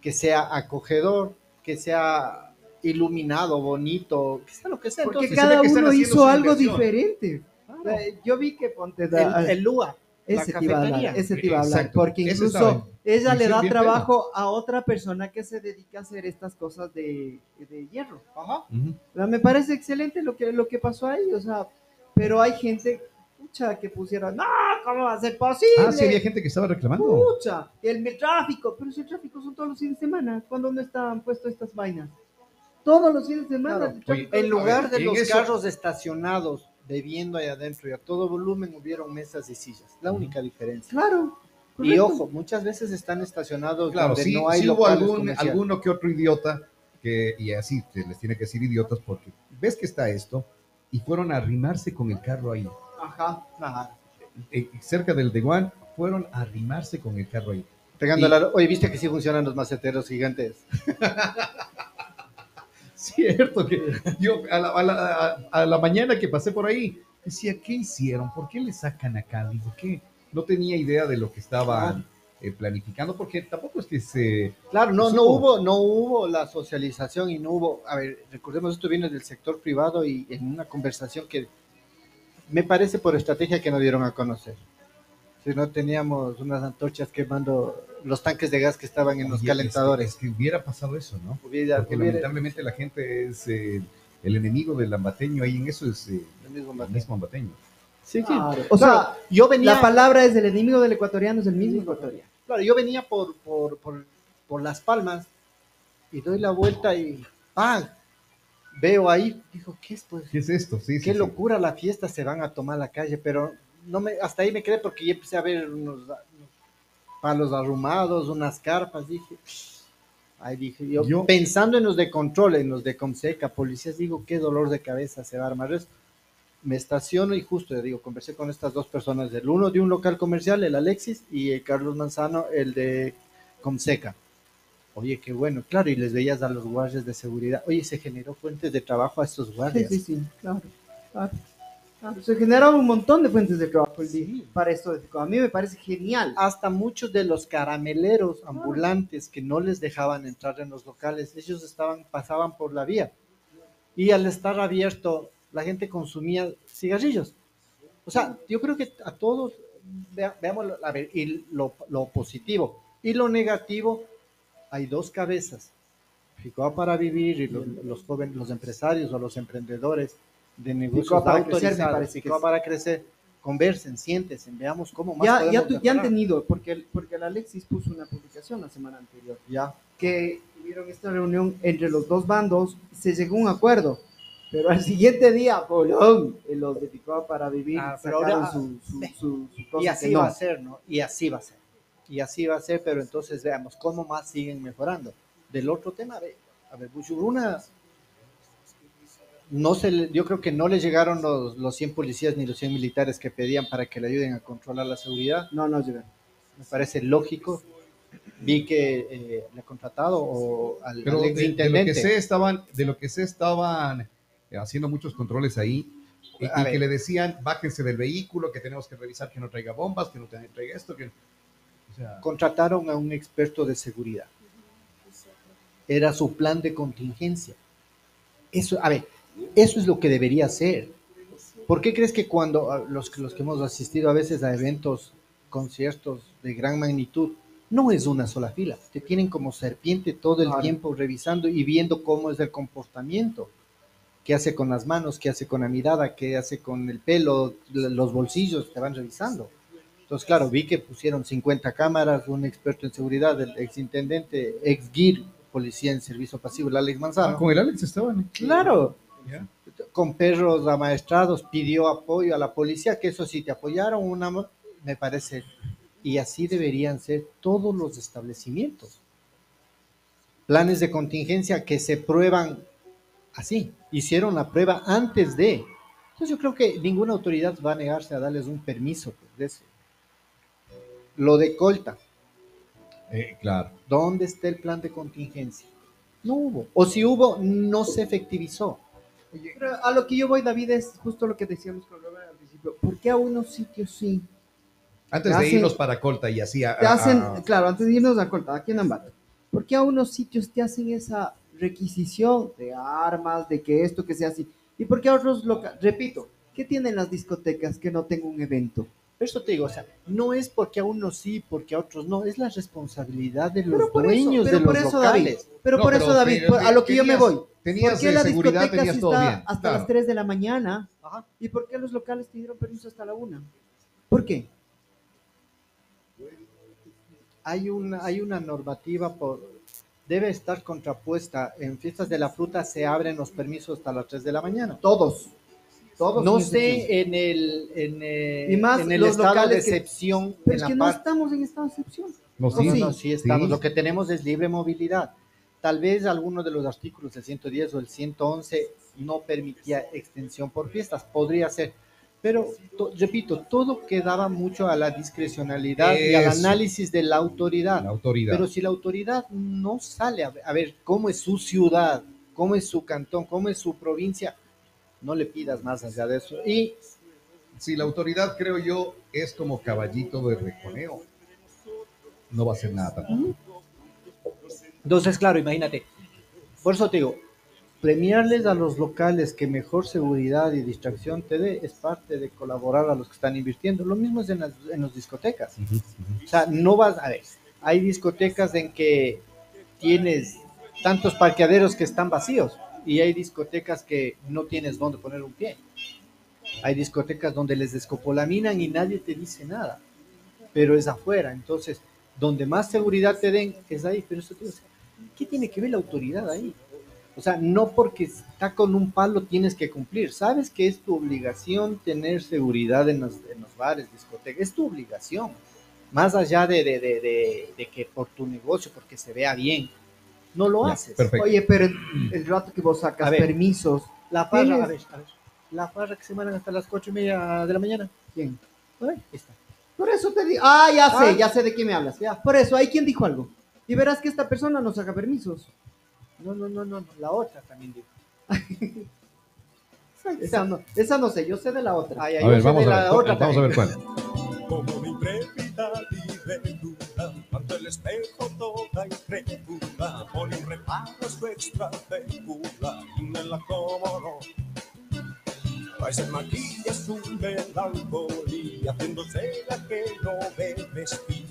que sea acogedor, que sea iluminado, bonito, que sea lo que sea. Porque Entonces, se cada que están uno hizo algo inversión. diferente. O sea, Yo vi que ponte da- el, el LUA, la ese te iba a hablar, ese te iba a hablar, porque incluso ella le da trabajo a otra persona que se dedica a hacer estas cosas de, de hierro. Ajá. Ujú. O sea, me parece excelente lo que, lo que pasó ahí, o sea, pero hay gente, pucha, que pusiera, no, ¿cómo va a ser posible? Ah, sí, había gente que estaba reclamando. Pucha, el, el tráfico, pero si el tráfico son todos los fines de semana, cuando no estaban puestos estas vainas? Todos los fines de semana. Claro. En lugar ver, de en los eso- carros estacionados bebiendo ahí adentro y a todo volumen hubieron mesas y sillas. La única diferencia. Claro. Y ojo, muchas veces están estacionados Claro, donde sí, no hay sí hubo algún, alguno que otro idiota que, y así se les tiene que decir idiotas porque ves que está esto y fueron a arrimarse con el carro ahí. Ajá. Ajá. Eh, cerca del Deguán, fueron a arrimarse con el carro ahí. Pegando Y- la... Oye, ¿viste que sí funcionan los maceteros gigantes? Cierto que yo a la, a la- a- la mañana que pasé por ahí decía, ¿qué hicieron? ¿Por qué le sacan acá? Digo, ¿qué? No tenía idea de lo que estaban eh, planificando porque tampoco es que se... Claro, no, no hubo, no hubo la socialización y no hubo, a ver, recordemos esto viene del sector privado y en una conversación que me parece por estrategia que no dieron a conocer. Si no teníamos unas antorchas quemando los tanques de gas que estaban en los es- calentadores. Es, que hubiera pasado eso, ¿no? Hubiera- Porque hubiera- lamentablemente la gente es eh, el enemigo del ambateño, ahí en eso es eh, el mismo el ambateño. Sí, sí. O Claro, sea, yo venía, la palabra es del enemigo del ecuatoriano, es el mismo ecuatoriano. claro, yo venía por, por, por, por Las Palmas y doy la vuelta y ¡pam! Veo ahí, digo, ¿qué es pues? ¿Qué es esto? Sí, Qué sí. locura la fiesta, se van a tomar la calle, pero no me, hasta ahí me quedé porque ya empecé a ver unos, unos palos arrumados, unas carpas, dije, ahí dije, yo, Yo- pensando en los de control, en los de Comseca, policías, digo, qué dolor de cabeza se va a armar eso. Me estaciono y justo, ya digo, conversé con estas dos personas, el uno de un local comercial, el Alexis, y el Carlos Manzano, el de Comseca. Oye, qué bueno, claro, y les veías a los guardias de seguridad. Oye, se generó fuentes de trabajo a estos Sí, guardias. sí, sí, claro. claro. Claro, Se generaron un montón de fuentes de trabajo el día Sí. para esto. A mí me parece genial. hasta muchos de los carameleros ambulantes que no les dejaban entrar en los locales, ellos estaban, pasaban por la vía. Y al estar abierto, la gente consumía cigarrillos. O sea, yo creo que a todos, vea- veamos, a ver, y lo, lo positivo y lo negativo, hay dos cabezas. Ficoa para vivir y lo- los jóvenes, los empresarios o los emprendedores de negocios para crecer, me parece que para crecer, conversen, siéntense, veamos cómo más Ya, ya, tu- ya han tenido, porque el, porque el Alexis puso una publicación la semana anterior, Ya. que tuvieron esta reunión entre los dos bandos, se llegó a un acuerdo. Pero al siguiente día, bolón, los de Ficoa para vivir, Ah, pero ahora- su, su, su- su cosa Y que así no. va a ser, ¿no? Y así va a ser. Y así va a ser, pero entonces veamos cómo más siguen mejorando. Del otro tema, a ver, a ver Buchuruna, no se le- yo creo que no le llegaron los, los 100 policías ni los 100 militares que pedían para que le ayuden a controlar la seguridad. No, no llegaron. Me parece lógico. Vi que eh, le ha contratado o al, Pero al de, de lo que sé estaban, de lo que sé estaban eh, haciendo muchos controles ahí Y, que le decían, bájense del vehículo, que tenemos que revisar que no traiga bombas, que no traiga esto, que... O sea, Contrataron a un experto de seguridad. Era su plan de contingencia. Eso, a ver, eso es lo que debería hacer. ¿Por qué crees que cuando a los, que- los que hemos asistido a veces a eventos, conciertos de gran magnitud, no es una sola fila? Te tienen como serpiente todo el Claro. tiempo revisando y viendo cómo es el comportamiento. ¿Qué hace con las manos? ¿Qué hace con la mirada? ¿Qué hace con el pelo? Los bolsillos te van revisando. Entonces, claro, vi que pusieron 50 cámaras, un experto en seguridad, el exintendente, ex GIR, policía en servicio pasivo, el Alex ah, Manzano. con el Alex estaban. Claro, Ya. con perros amaestrados, pidió apoyo a la policía, que eso sí te apoyaron, una, me parece. Y así deberían ser todos los establecimientos. Planes de contingencia que se prueban así. Hicieron la prueba antes de. Entonces yo creo que ninguna autoridad va a negarse a darles un permiso pues, de eso. Lo de Colta, Eh, claro. ¿dónde está el plan de contingencia? No hubo. O si hubo, no se efectivizó. Pero a lo que yo voy, David, es justo lo que decíamos con Robert al principio. ¿Por qué a unos sitios sí? Antes Te de hacen- irnos para Colta y así a- Te a- hacen, a- claro, antes de irnos a cortar, aquí en Ambato. ¿Por qué a unos sitios te hacen esa requisición de armas, de que esto, que sea así? ¿Y por qué a otros locales? Repito, ¿qué tienen las discotecas que no tengo un evento? Eso te digo, o sea, no es porque a unos sí, porque a otros no, es la responsabilidad de los Pero por eso, dueños pero de por los eso, David, pero No, por pero eso, David, a lo que yo me voy. Tenías ¿Por qué de la seguridad, discoteca tenías sí todo está bien. hasta claro. las 3 de la mañana? Ajá. ¿Y por qué los locales te dieron permiso hasta la 1? ¿Por qué? Hay una, hay una normativa por debe estar contrapuesta. En fiestas de la fruta se abren los permisos hasta las 3 de la mañana. Todos. Todos. No sé en el, en, eh, Y más en el los estado de locales que- excepción. Pero en es la que no estamos en estado de excepción. No, No, sí. no, sí. no, sí estamos. Sí. Lo que tenemos es libre movilidad. Tal vez alguno de los artículos del 110 o el 111 no permitía extensión por fiestas, podría ser. Pero, to- repito, todo quedaba mucho a la discrecionalidad y al análisis de la autoridad. La autoridad. Pero si la autoridad no sale a ver, a ver cómo es su ciudad, cómo es su cantón, cómo es su provincia, no le pidas más allá de eso. Y Si la autoridad, creo yo, es como caballito de reconeo, no va a hacer nada tampoco. Entonces, claro, imagínate. Por eso te digo, premiarles a los locales que mejor seguridad y distracción te dé es parte de colaborar a los que están invirtiendo. Lo mismo es en las, en las discotecas. O sea, no vas a ver. Hay discotecas en que tienes tantos parqueaderos que están vacíos y hay discotecas que no tienes dónde poner un pie. Hay discotecas donde les descopolaminan y nadie te dice nada, pero es afuera. Entonces, donde más seguridad te den es ahí. Pero eso, o sea, ¿qué tiene que ver la autoridad ahí? O sea, no porque está con un palo tienes que cumplir. Sabes que es tu obligación tener seguridad en los, en los bares, discotecas. Es tu obligación. Más allá de, de, de, de- de que por tu negocio, porque se vea bien, no lo Ya, haces. perfecto. Oye, pero el, el rato que vos sacas ver. permisos, La farra, Tienes- a ver, a ver. La farra que se mandan hasta las cuatro y media de la mañana. ¿quién? Ahí está. Por eso te digo. Ah, ya sé, Ah. ya sé de qué me hablas. Ya. Por eso, hay quien dijo algo. Y verás que esta persona no saca permisos. No, no, no, no, no, la otra también dijo. Esa no, esa no sé, yo sé de la otra. Ay, ay, A ver, vamos a la ver, otra vamos a ver cuál. como una intrépida libélula, ante el espejo toda incrédula, pone un reparo su extra fecula, me la. Ahí se maquilla su melancolía, haciéndose la que no ve vestía,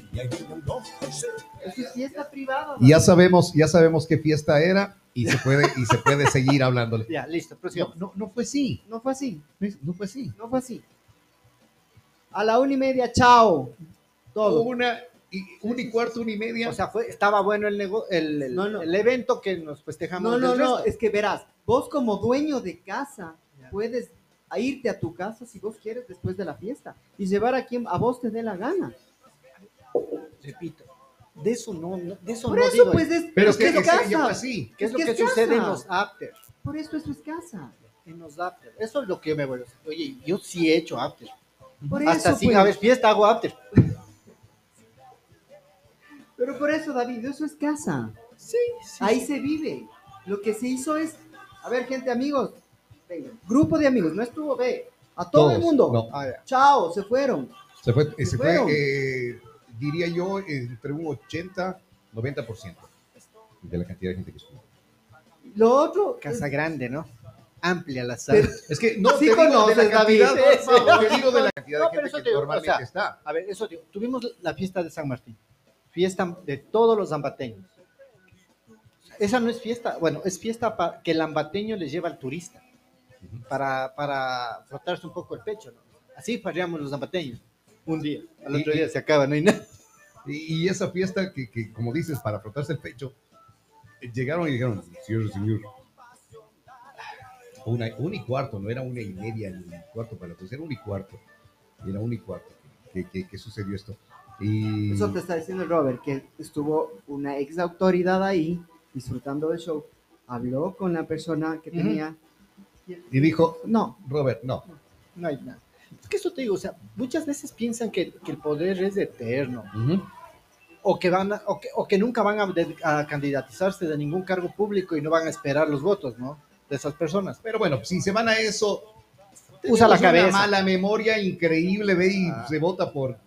fiesta privada. Ya sabemos, ya sabemos qué fiesta era y se puede, y se puede seguir hablándole. Ya, listo, próximo. No, no, no fue así. No fue así, No fue así. no fue así. A la una y media, chao. Todo. Una y, una y cuarto, una y media. O sea, fue, estaba bueno el, nego- el, el, No, no. el evento que nos festejamos. No, no, no, es que verás, vos como dueño de casa Ya. puedes irte a tu casa si vos quieres después de la fiesta y llevar a quien a vos te dé la gana. Repito, de eso no, no- de eso Por no eso, digo. pues es, pero es que, que es casa. así. ¿Qué es, es lo que sucede en los after? Por eso eso es casa. En los after. Eso es lo que yo me voy a hacer. Oye, yo sí he hecho after. Por Hasta eso, sin pues. haber fiesta hago after. Pero por eso, David, eso es casa. Sí, sí. Ahí se vive. Lo que se hizo es, a ver, gente, amigos, venga, grupo de amigos, no estuvo, ve, a todo el mundo. no. Chao, se fueron. Se fue, eh, se fue fueron. eh, diría yo, entre un 80, 90% de la cantidad de gente que estuvo. Lo otro, Casa grande, ¿no? Amplia la Pero- sala. Es que no Sí te digo de conoces, cantidad, David. por favor, digo de la cantidad No, de pero gente eso que te digo, o normalmente sea, está. A ver, eso digo, tuvimos la fiesta de San Martín, fiesta de todos los zambateños. Esa no es fiesta, bueno, es fiesta para que el ambateño le lleva al turista, para, para frotarse un poco el pecho, ¿no? Así farreamos los zambateños, un día, al otro Y- día se acaba, no hay nada. Y, y esa fiesta que, que, como dices, para frotarse el pecho, eh, llegaron y dijeron, señor, señor, una, una y cuarto, no era una y media ni un cuarto para la tercera, una y cuarto, era una y cuarto que, que, que sucedió esto. Y eso te está diciendo el Robert, que estuvo una ex autoridad ahí disfrutando del show. Habló con la persona que tenía. y dijo, No, Robert, no, No hay nada. Es que eso te digo, o sea, muchas veces piensan que, que el poder es eterno, Ujú. o que, van a- o que, o que nunca van a, de- a candidatizarse de ningún cargo público y no van a esperar los votos, ¿no? De esas personas. pero bueno, si se van a eso, Usa la cabeza. Una mala memoria increíble, ve y Ah. se vota por,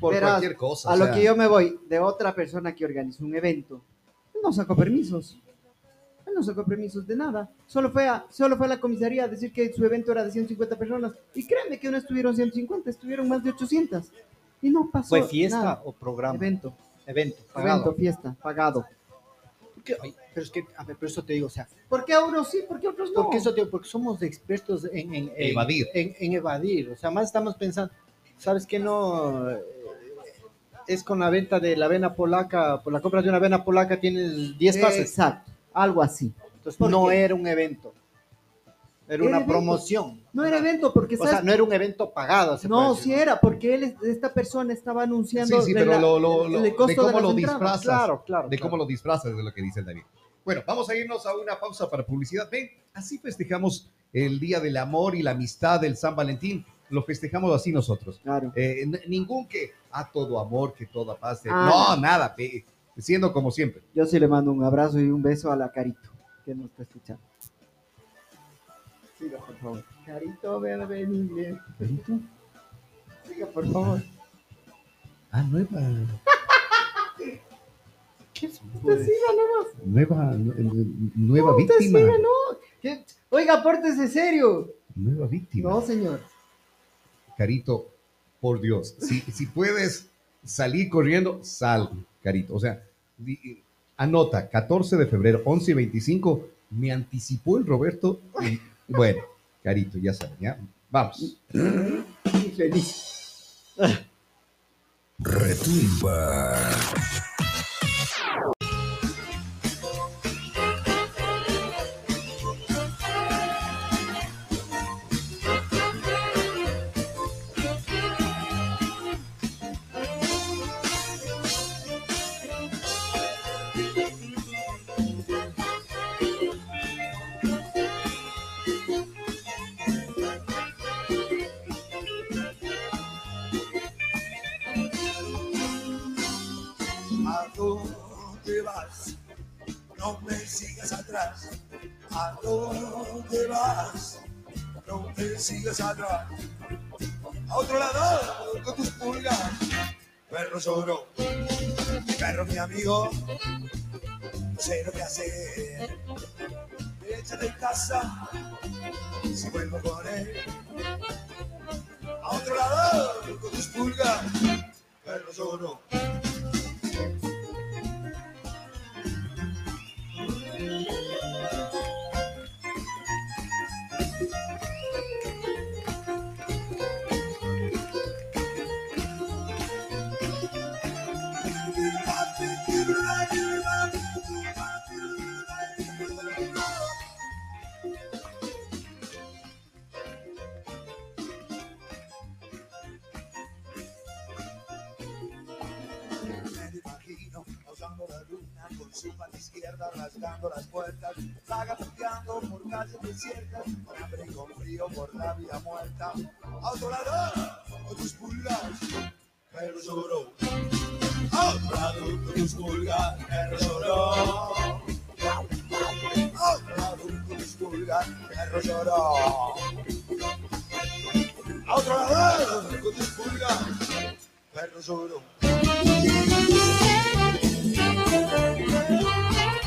por Verás, cualquier cosa. a o lo sea, que yo me voy de otra persona que organizó un evento. No sacó permisos. No sacó permisos de nada. Solo fue a, solo fue a la comisaría a decir que su evento era de 150 personas. Y créeme que no estuvieron 150, estuvieron más de 800. Y no pasó ¿Fue fiesta nada. o programa? Evento, Evento, pagado. evento, fiesta, pagado. Porque, pero es que, a ver, pero eso te digo, o sea, ¿Por qué a unos sí, por qué a otros no? porque eso te digo, porque somos expertos en, en- en- Evadir. En, en evadir, o sea, más estamos pensando, ¿sabes qué no? Es con la venta de la avena polaca, por la compra de una avena polaca tienes 10 pases. Exacto, algo así. Entonces, ¿por no qué? era un evento, era Era una evento. promoción. No era evento porque, O sea, no era un evento pagado. se no, puede sí era, porque él, esta persona estaba anunciando Sí, sí, de pero la- lo, lo, lo- el de costo cómo lo disfrazas. Claro, claro. de claro. cómo lo disfrazas, de lo que dice el David. Bueno, vamos a irnos a una pausa para publicidad. Ven, así festejamos el Día del Amor y la Amistad del San Valentín. Lo festejamos así nosotros. Claro. Eh, ningún que, a todo amor, que toda paz. Ah. no, nada, pe- siendo como siempre. Yo sí le mando un abrazo y un beso a la Carito, que nos está escuchando. Siga, por favor. Carito, ven a venir. Siga, por favor. Ah, nueva. ¿Qué es? Usted siga nomás. Nueva, nu- nueva víctima. siga, no. ¿Qué? Oiga, pórtese serio. Nueva víctima. No, señor. Carito, por Dios, si, si puedes salir corriendo, sal, Carito. O sea, di- anota, 14 de febrero, 11 y 25, me anticipó el Roberto. y, bueno, Carito, ya saben, ¿ya? Vamos. Feliz. Retumba. Sigas atrás. A otro lado con tus pulgas. Perro lloro. Perro mi amigo. No sé lo que hacer. Échate en casa. Si vuelvo con él. A otro lado con tus pulgas. Perro lloro. Rasgando las puertas, vagabundeando por calles desiertas, con hambre y con frío por la vida muerta. A otro lado, tus pulgas, pero lloró. A otro lado, tus pulgas, pero lloró. A otro lado, tus pulgas, perro lloró. A otro lado, tus pulgas, perro lloró. que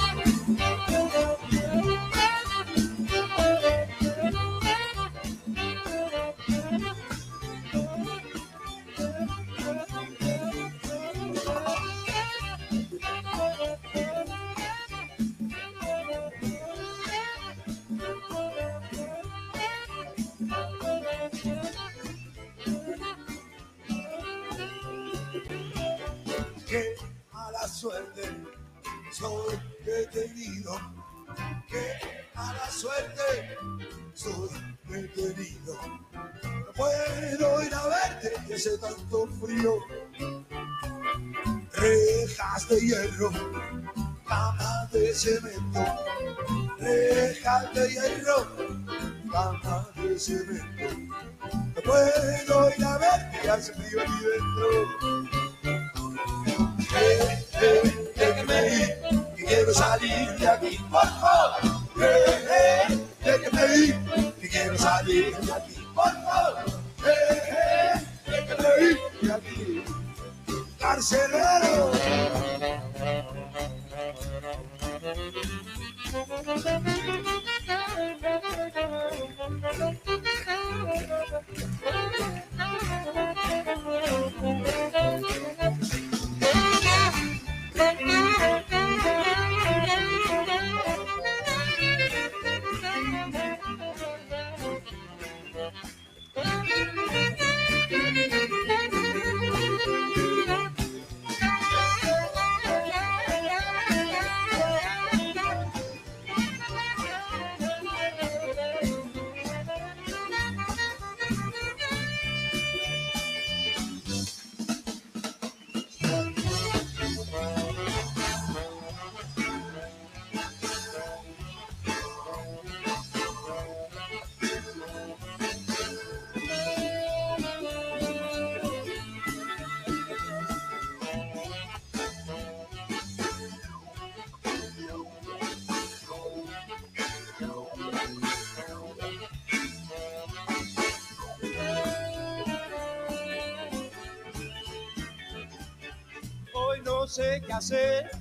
sé qué hacer,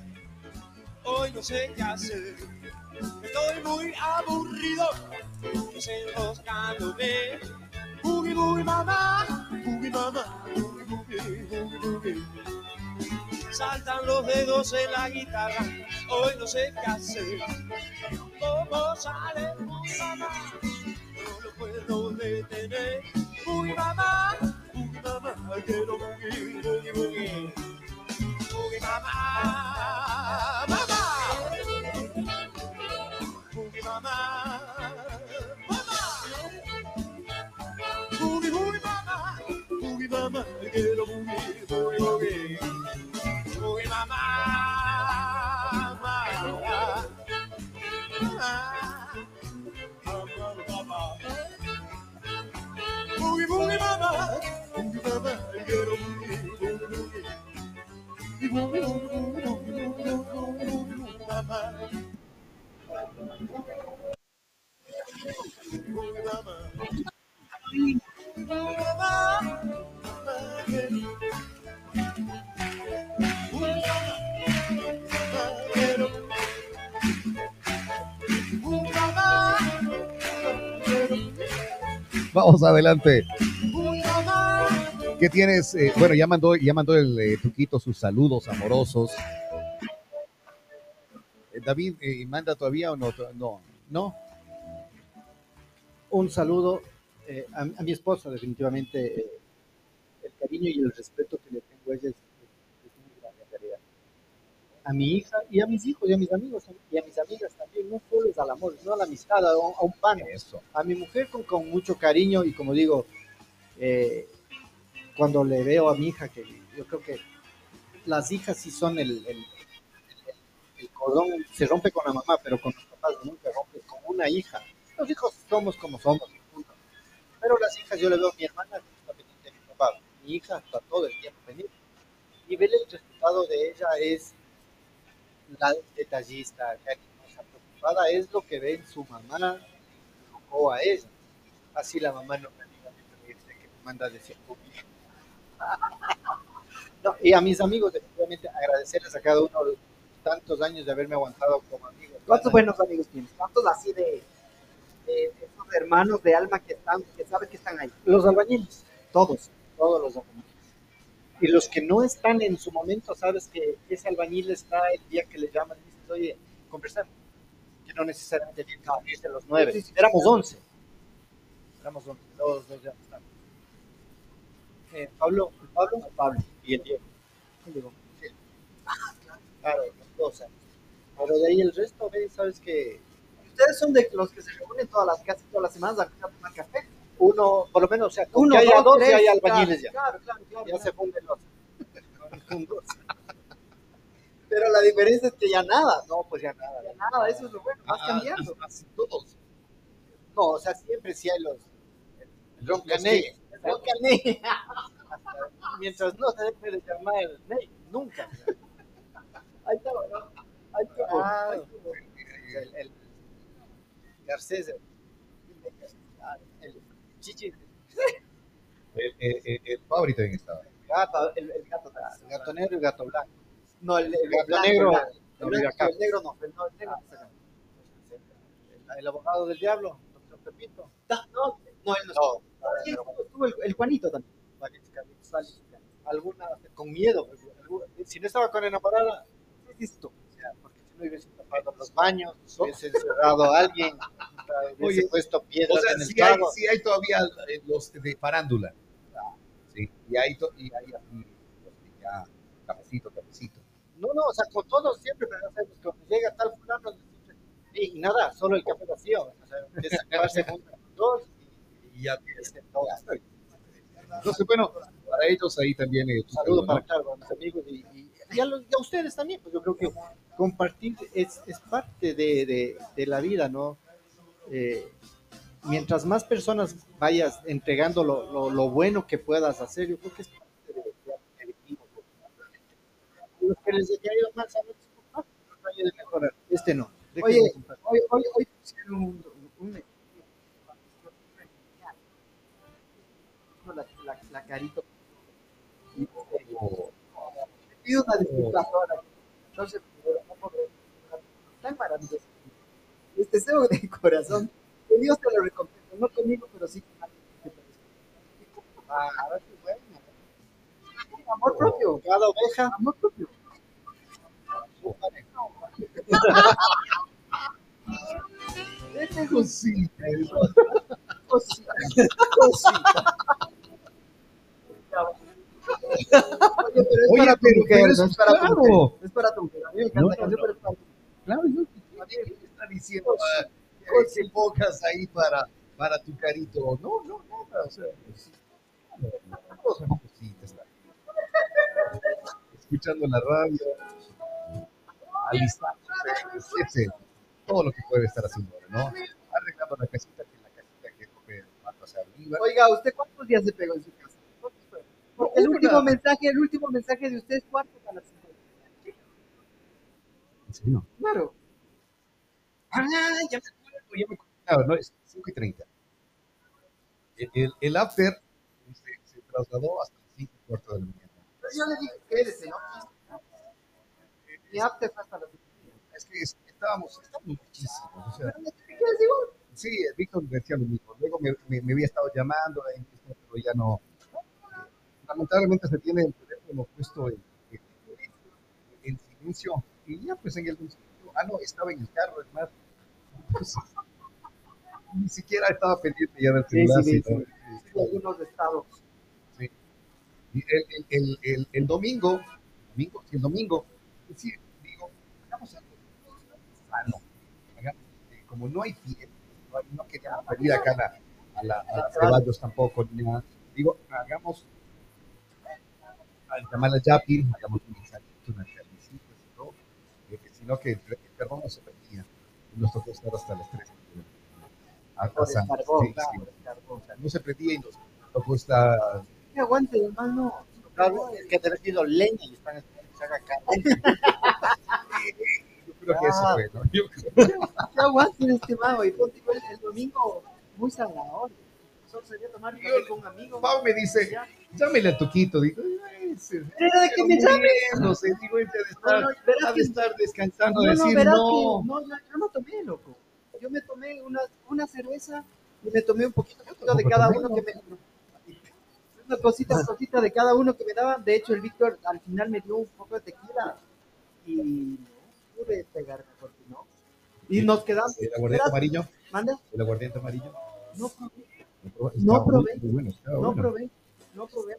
hoy no sé qué hacer. Estoy muy aburrido, desenroscándome. Boogie, boogie, mamá, boogie, mamá, boogie, boogie, boogie, boogie. Saltan los dedos en la guitarra, hoy no sé qué hacer. Adelante. ¿Qué tienes? Eh, bueno, ya mandó, ya mandó el eh, sus saludos amorosos. Eh, David, eh, ¿manda todavía o no? No, no. un saludo a, a mi esposa, definitivamente. el cariño y el respeto que le tengo a ella es muy grande en realidad. A mi hija y a mis hijos y a mis amigos y a mis amigas también. No solo es al amor, sino a la amistad, a un, a un pan. Eso. A mi mujer con, con mucho cariño y como digo, eh, cuando le veo a mi hija, que yo creo que las hijas sí son el, el, el- cordón, se rompe con la mamá, pero con los papás nunca rompe con una hija. Los hijos somos como somos, pero las hijas yo le veo a mi hermana que está pendiente de mi papá, mi hija está todo el tiempo pendiente. Y ver el resultado de ella es la detallista, cariñosa, preocupada es lo que ven su mamá o a ella. Así la mamá no me diga que me manda a decir. No, y a mis amigos, definitivamente agradecerles a cada uno de tantos años de haberme aguantado como amigos. ¿Cuántos buenos amigos tienes? ¿Cuántos así de, de, de esos hermanos de alma que están, que sabes que están ahí? Los albañiles, todos, todos los albañiles. Y los que no están en su momento, sabes que ese albañil está el día que le llaman y dices, oye, conversamos. Que no necesariamente tiene que abrirse los nueve. Sí, sí, sí. Éramos once. Éramos once, todos dos ya están. Eh, Pablo, Pablo, Pablo y el Diego. El Diego, sí. Claro, los dos. ¿sabes? Pero de ahí el resto, ve, sabes que Ustedes son de los que se reúnen todas las, casi todas las semanas a tomar café. Uno, por lo menos, o sea, Uno, que haya dos, tres, ya hay albañiles ya. Claro, claro, claro. Ya claro. se funden los. Pero la diferencia es que ya nada. No, pues ya nada. Ya nada, eso es lo bueno. Vas Ah, cambiando. así todos. No, o sea, siempre sí hay los. El Ron que- Ron Cané. Mientras no se deje de llamar Ney, nunca. Ahí está, ¿no? Ahí está. Ah, estuvo. El, el Garcés, el, el Chichi, El, el, el, el Fabri también estaba. gato, El, el gato. el gato negro y gato blanco. No, el, el gato blanco, negro, el blanco. no, El blanco, el negro no. El, no, el negro no. El, el abogado del diablo, doctor Pepito. Da- No, no, él no. Estuvo, el, el Juanito también. Alguna con miedo, porque si no estaba con enamorada, listo. O sea, porque si no hubiese tapado los baños, hubiese encerrado a alguien, hubiese Oye, puesto piedras O sea, en el sí hay, sí hay todavía eh, los de farándula. Sí, y hay, y hay así, los que ya, cafecito, cafecito. No, no, o sea, con todos siempre, pero ya sabes, cuando llega tal fulano, y nada, solo el café vacío. O sea, con dos Y ya y se toca. Entonces, bueno, para ellos ahí también. eh, Un saludo ¿no? para claro, a mis amigos y, y- y a, los- y a ustedes también, pues yo creo que compartir es, es parte de, de- de la vida, ¿no? Eh, mientras más personas vayas entregando lo, lo- lo bueno que puedas hacer, yo creo que es parte de, de- del equipo. Los que les haya ido mal, saben de mejorar. Este no. Oye, hoy, hoy, hoy pusieron un, un, un- la, la, la carito. Y, eh, pido una disculpa ahora. Podré- tan maravilloso. Este deseo de corazón, que Dios te lo recompense, no conmigo, pero sí con. Ah. Amor propio, Cada oveja, amor propio. Este cosita, cosita, cosita. Oye, pero es Oye, para tu pero- mujer, no eso es para tu claro. mujer. Es para tu mujer. A mí me encanta No, la canción, no, pero es para tu Claro, yo ¿qué está diciendo ah, que que pongas ahí para, para tu carito? No, no, nada. O sea, pues, somos cositas. Escuchando la radio, alistándose, ese, todo lo que puede estar haciendo ahora, ¿no? Arreglando la casita, que la casita que toque patas arriba. Oiga, ¿usted cuántos días se pegó en su casa? ¿Cuántos fue? Porque el Una. último mensaje, el último mensaje de usted es cuarto para las cinco. ¿En serio? Claro. Ah, ya me acuerdo, ya me acuerdo. Claro, no, es 5 y 30. El, el, el after se, se trasladó hasta las 5 y cuarto de la mañana. Pero yo le dije, quédese, ¿no? Mi after fue hasta las cinco. Es que es- estábamos, estábamos muchísimos. O sea, que decir, bueno, sí, Víctor me decía lo mismo. Luego me, me, me había estado llamando, pero ya no. Lamentablemente se tiene el teléfono puesto en, en- en silencio. Y ya, pues en el Ah, no, estaba en el carro, es más. Pues, ni siquiera estaba pendiente ya del celular. sí, sí, sí. sí, algunos estados. Sí. El, el, el, domingo, domingo, el domingo, sí, digo, hagamos algo sano. Eh, como no hay fiesta, no, no quería venir acá a la, a la, a Ceballos tampoco, ni nada. Digo, hagamos al llamar a Yapin, hagamos un carnecita, y todo, eh, que sino que el, el carbón no se perdía. Y nos tocó estar hasta las 3 a, Por a el San- carbón, sí, claro, sí. carbón. No se prendía y nos tocó estar Que aguante, hermano. Claro, es que te he sido leña y están esperando que se haga carne. Lo creo que eso Ah. fue, ¿no? Yo ¿Qué aguante este mago? Y ponte el, el domingo muy salvador. Amigo. Pau me dice, llámele a Tuquito. Digo, "Ay, ese- Era de que me llame. No sé, digo, debe estar, No, no, de que- estar descansando, No, decir no. no, yo, yo no tomé, loco. Yo me tomé una, una cerveza y me tomé un poquito, poquito de cada uno ¿no? que me... Una cosita, cosita de cada uno que me daban. De hecho, el Víctor al final me dio un poco de tequila y no pude pegarme porque no. Y nos quedamos... El aguardiente amarillo, ¿Manda? el aguardiente amarillo. No No probé. bueno, no bueno. probé, no probé.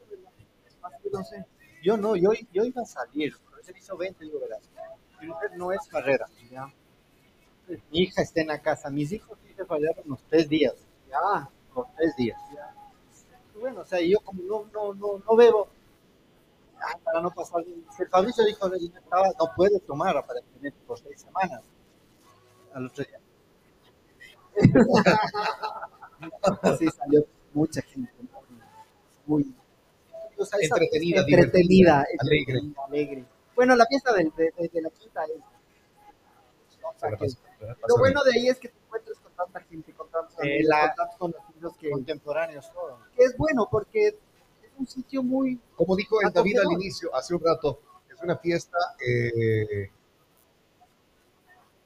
No sé. Yo no, yo, yo iba a salir, pero se hizo 20, digo, verás. No es carrera. Ya, Mi hija está en la casa, mis hijos sí se fallaron los tres días, ya. con tres días. Bueno, o sea, yo como no, no, no, no bebo, ah, para no pasar, el Fabricio dijo, no puede tomar aparentemente por seis semanas. Al otro día. Sí, salió mucha gente. Muy, O sea, Entretenida, entretenida, alegre. entretenida, alegre. Bueno, la fiesta de, de, de- de la quinta es. o sea, que- lo bueno de ahí es que te encuentras con tanta gente, con tantos Eh, conocidos que, contemporáneos todo. que es bueno porque es un sitio muy. Como dijo el David al inicio, hace un rato, es una fiesta eh,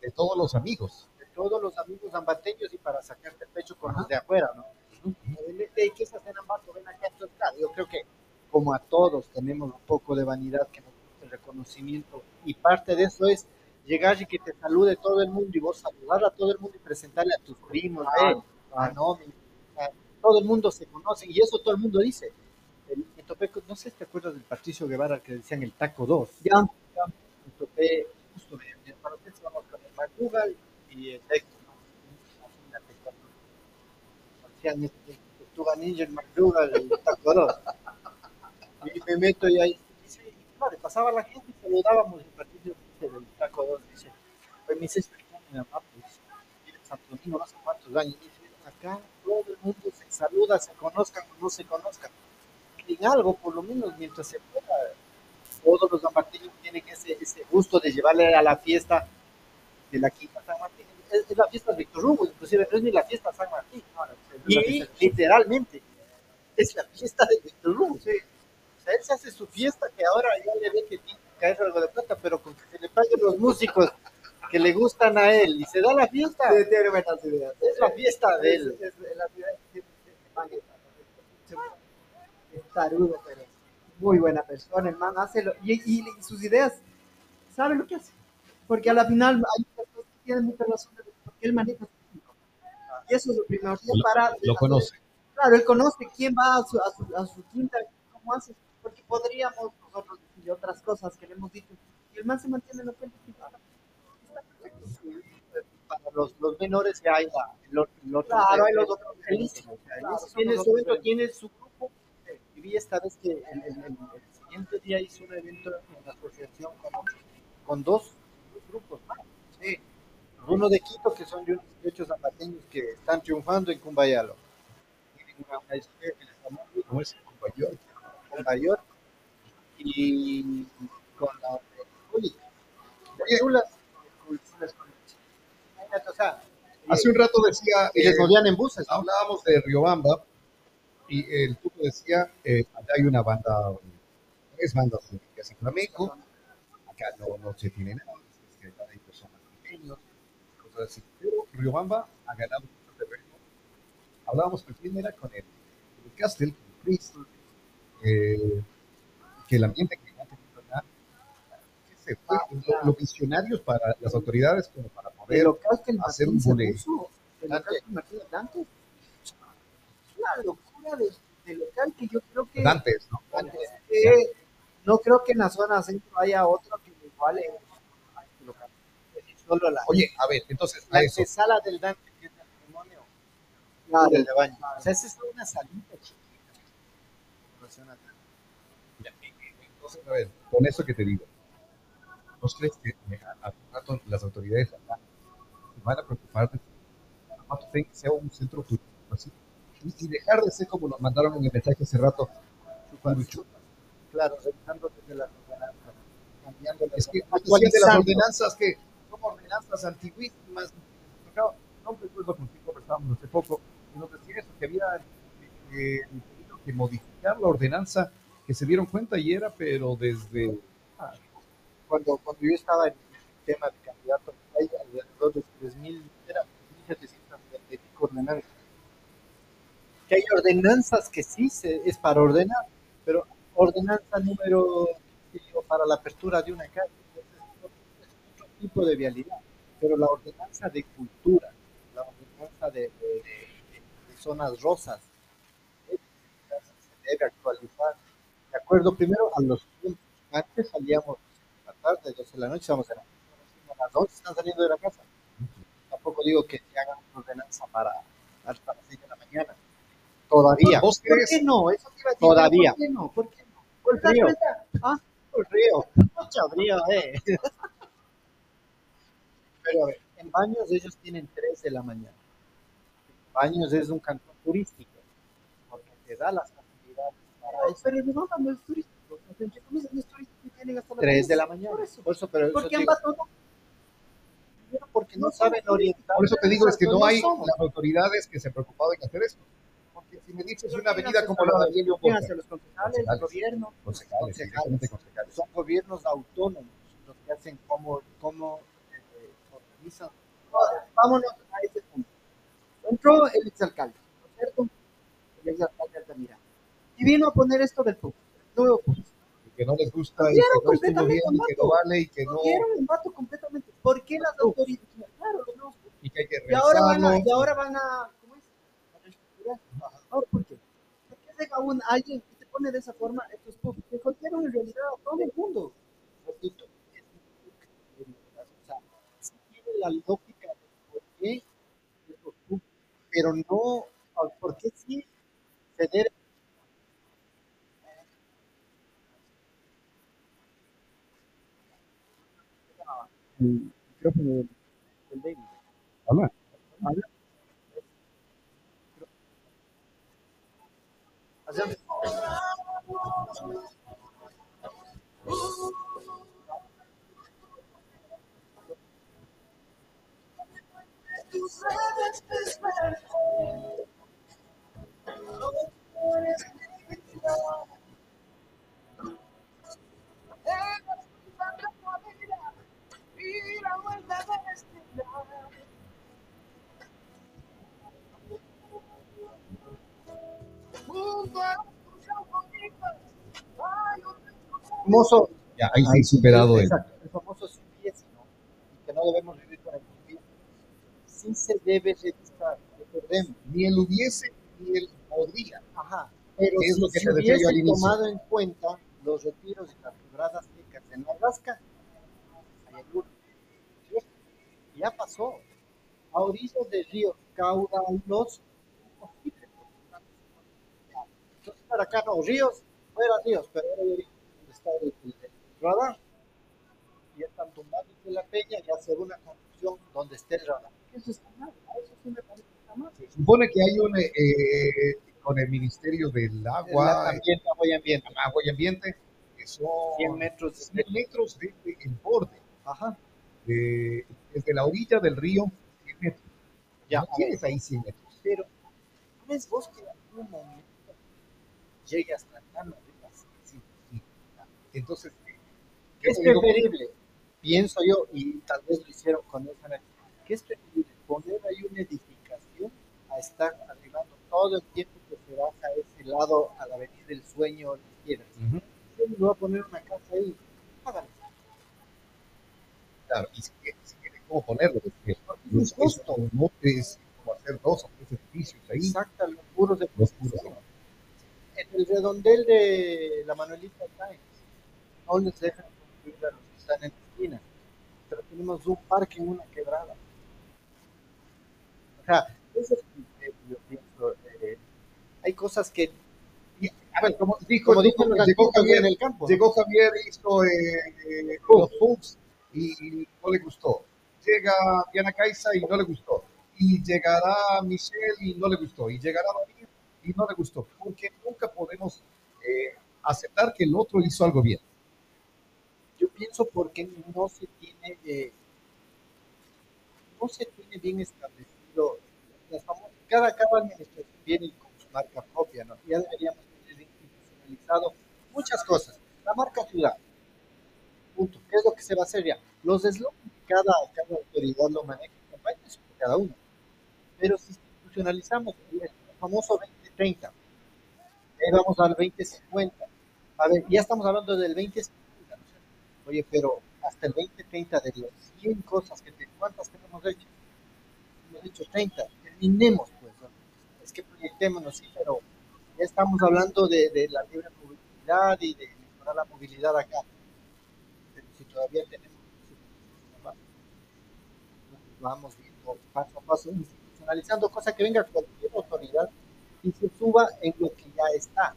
de todos los amigos. Todos los amigos ambateños y para sacarte el pecho con los de afuera, ¿no? ¿De qué se hacen ambato? Ven acá, esto es claro. Yo creo que como a todos tenemos un poco de vanidad que nos el reconocimiento y parte de eso es llegar y que te salude todo el mundo y vos saludar a todo el mundo y presentarle a tus primos, Ah, eh, a Nomi, a- todo el mundo se conoce y eso todo el mundo dice. El, en Topeco, no sé si te acuerdas del Patricio Guevara que decían el taco 2. Ya, Me topé justo de, de para ustedes vamos con el McDougall y el cuando hacían este Tortuga Ninja, el McDougall, el Taco 2. Y me meto y ahí, dice, y claro, pasaba la gente y saludábamos el partido del Taco 2. Dice, pues me dice, explica mi mamá, pues, vive en Santo Domingo no sé cuántos años. Dice, acá todo el mundo se saluda, se conozcan o no se conozcan. En algo, por lo menos, mientras se pueda todos los zapatillos tienen ese, ese gusto de llevarle a la fiesta de la Quinta San Martín. Es, es la fiesta de Víctor Hugo, inclusive no es ni la fiesta San Martín. no, es Y- literalmente es la fiesta de Víctor Hugo. sí. O sea, él se hace su fiesta que ahora ya le ve que tiene que caer algo de plata, pero con que se le paguen los músicos que le gustan a él y se da la fiesta, sí, tiene buenas ideas. es la fiesta de él. Es, es la ciudad que. Es tarudo, pero muy buena persona, el man hace lo, y, y- y sus ideas, sabe lo que hace. Porque a la final hay tienen mucha razón, de- porque él maneja su público. Y eso es lo primordial Lo- para... Lo conoce. Claro, él conoce quién va a su, a su, a su quinta, cómo hace, porque podríamos nosotros decir otras cosas que le hemos dicho. Y el man se mantiene en lo que él dice. Está perfecto. Para los, los menores ya hay la, el otro- el otro- Claro, hay los otros. Claro, son tiene los su evento, tiene su grupo. Eh, Y vi esta vez que el, el- el- el siguiente día hizo un evento en asociación con, con dos, dos grupos más. Sí. Uno de Quito, que son de unos 18 zapateños que están triunfando en Cumbayalo. Tienen una, una historia que les llamó ¿Cómo es? Compañero. Cumbayor y con la Imagínate, o sea, Hace un rato decía, y les eh, en buses, ¿no? hablábamos de Riobamba y el tipo decía, eh, allá hay una banda, tres bandas que hacen flamenco, acá no, no se tiene nada, es que hay personas pequeños, así. Pero Riobamba ha ganado mucho terreno. Hablábamos quién era, con el, el Castel, con el Chris, eh, que el ambiente que ha tenido acá, que se fue, lo, lo visionarios para las autoridades como para poder que el hacer Martín un boleto. es una locura de, de local que yo creo que Dantes, ¿no? que no creo que en la zona centro haya otro que le iguale. Solo la, Oye, a ver, entonces, la a eso. antesala del Dante, que es matrimonio, Claro, del de baño. O sea, esa es una salida chiquita. Impresionante. Entonces, a ver, con eso que te digo, ¿no crees que eh, a, rato las autoridades acá se van a preocupar de que sea un centro turístico así? Y, dejar de ser como nos mandaron en el mensaje hace rato, chupa. Claro, revisando desde las ordenanzas, cambiando Es que de las ordenanzas que ordenanzas antiguísimas. No, no recuerdo con quién conversábamos hace poco, y nos decía eso, que había eh, tenido que modificar la ordenanza, que se dieron cuenta y era, pero desde... Cuando, cuando yo estaba en el tema de candidato, hay alrededor de 3.000, era 3.700 ordenanzas. Que hay ordenanzas que sí se, es para ordenar, pero ordenanza número para la apertura de una calle es otro, es otro tipo de vialidad, pero la ordenanza de cultura, la ordenanza de, de- de- de zonas rosas, esa se debe actualizar. De acuerdo, primero a los tiempos. Antes salíamos a la tarde, 12 de la noche, estamos en la a las 11 están saliendo de la casa. Tampoco digo que se hagan una ordenanza para hasta las 6 de la mañana. Todavía. ¿Vos ¿Por crees? qué no? Eso te iba a decir, Todavía. ¿Por qué no? ¿Por qué no? Por ¿Te das frío. cuenta? Ah, Por río. Mucho frío, eh. Pero a ver, en Baños ellos tienen 3 de la mañana. Baños es un cantón turístico, porque te da las facilidades para eso. pero no es turístico. Entre comillas, no es turístico y tienen hasta las 3 de la mañana. Por eso. Por eso, pero ¿Por eso qué porque no saben orientar. Por eso te digo, es que no No hay las autoridades que se han preocupado en hacer esto. Porque si me dices una avenida como ¿Quién la de Avelio ¿Quién Boca, hace los concejales, el gobierno? concejales. Son gobiernos autónomos los que hacen cómo, cómo Ahora, vámonos a ese punto. Entró el exalcalde, ¿no es cierto? El exalcalde Altamira. Y vino a poner esto del PUC, nuevo PUC. Que no les gusta y que no estuvo completamente bien y que no vale y que no... Un vato completamente. ¿Por qué las autoridades? Claro, PUC. Y que hay que Y ahora van a, y ahora van a, ¿cómo es? A reestructurar. ¿por qué? ¿Por qué llega un, alguien y se pone de esa forma estos PUC? Que jodieron en realidad a todo el mundo. Repito, es un o sea, sí tiene la lógica de por qué pero no por qué sí se debe el micrófono del, del David. Habla. Habla. Hacemos- famoso Ya, ahí sí superado el... El famoso sí ¿no? Que no debemos vivir con el sí. Sí se debe revisar, recordemos. Ni el hubiese ni el podría. Ajá. Pero ¿Qué es si lo que se hubiese al tomado en cuenta los retiros y las quebradas secas en Alaska, ya pasó. A orillas de ríos caudalosos. Entonces, para acá no, ríos, fuera ríos, pero ahora está el, radar. Y están tumbando de la peña y hacer una construcción donde esté el radar. Eso está mal, a eso sí me parece que está mal. Se supone que hay un... eh, con el Ministerio del Agua, También agua y ambiente. Agua y Ambiente, que son 100 metros de 100 metros desde el borde, Ajá. de- desde la orilla del río, 100 metros. Ya, no tienes ahí 100 metros. pero ¿no ves vos que en algún momento llegue hasta tan arriba? Sí, sí. Entonces, ¿Qué es preferible? Pienso yo, y tal vez lo hicieron con esa ¿qué es preferible? Poner ahí una edificación a estar arribando todo el tiempo que se baja a ese lado a la avenida del sueño, lo que quieras. Voy a poner una casa ahí. Claro, y si, si cómo ponerlo, es que Es no como hacer dos o tres edificios ahí, Exacto, los muros de los puros. En el redondel de la Manuelita Sáenz, no les dejan construir a los que están en la esquina, pero tenemos un parque en una quebrada. O sea, eso es yo pienso. eh, hay cosas que, a ver, como dijo, como los llegó antiguos en Javier, el campo, llegó Javier, hizo eh, eh, los y, y no le gustó. Llega Diana Caiza y no le gustó. Y llegará Michelle y no le gustó. Y llegará David y no le gustó. Porque nunca podemos eh, aceptar que el otro hizo algo bien. yo pienso porque no se tiene, eh, no se tiene bien establecido, cada, cada administración viene con su marca propia, ¿no? Ya deberíamos tener institucionalizado muchas cosas. La marca ciudad, punto. ¿Qué es lo que se va a hacer ya? Los eslogans cada, cada autoridad lo maneja, cada uno. Pero si institucionalizamos el famoso 2030, ahí vamos al 2050. A ver, ya estamos hablando del 2050. ¿no es cierto? Oye, pero hasta el 2030 de las 100 cosas que te, ¿cuántas que hemos hecho? Hemos hecho 30. Pues. Es que proyectémonos, sí, pero ya estamos hablando de, la libre movilidad y de mejorar la movilidad acá. Pero si todavía tenemos vamos viendo paso a paso, institucionalizando, cosa que venga cualquier autoridad y se suba en lo que ya está.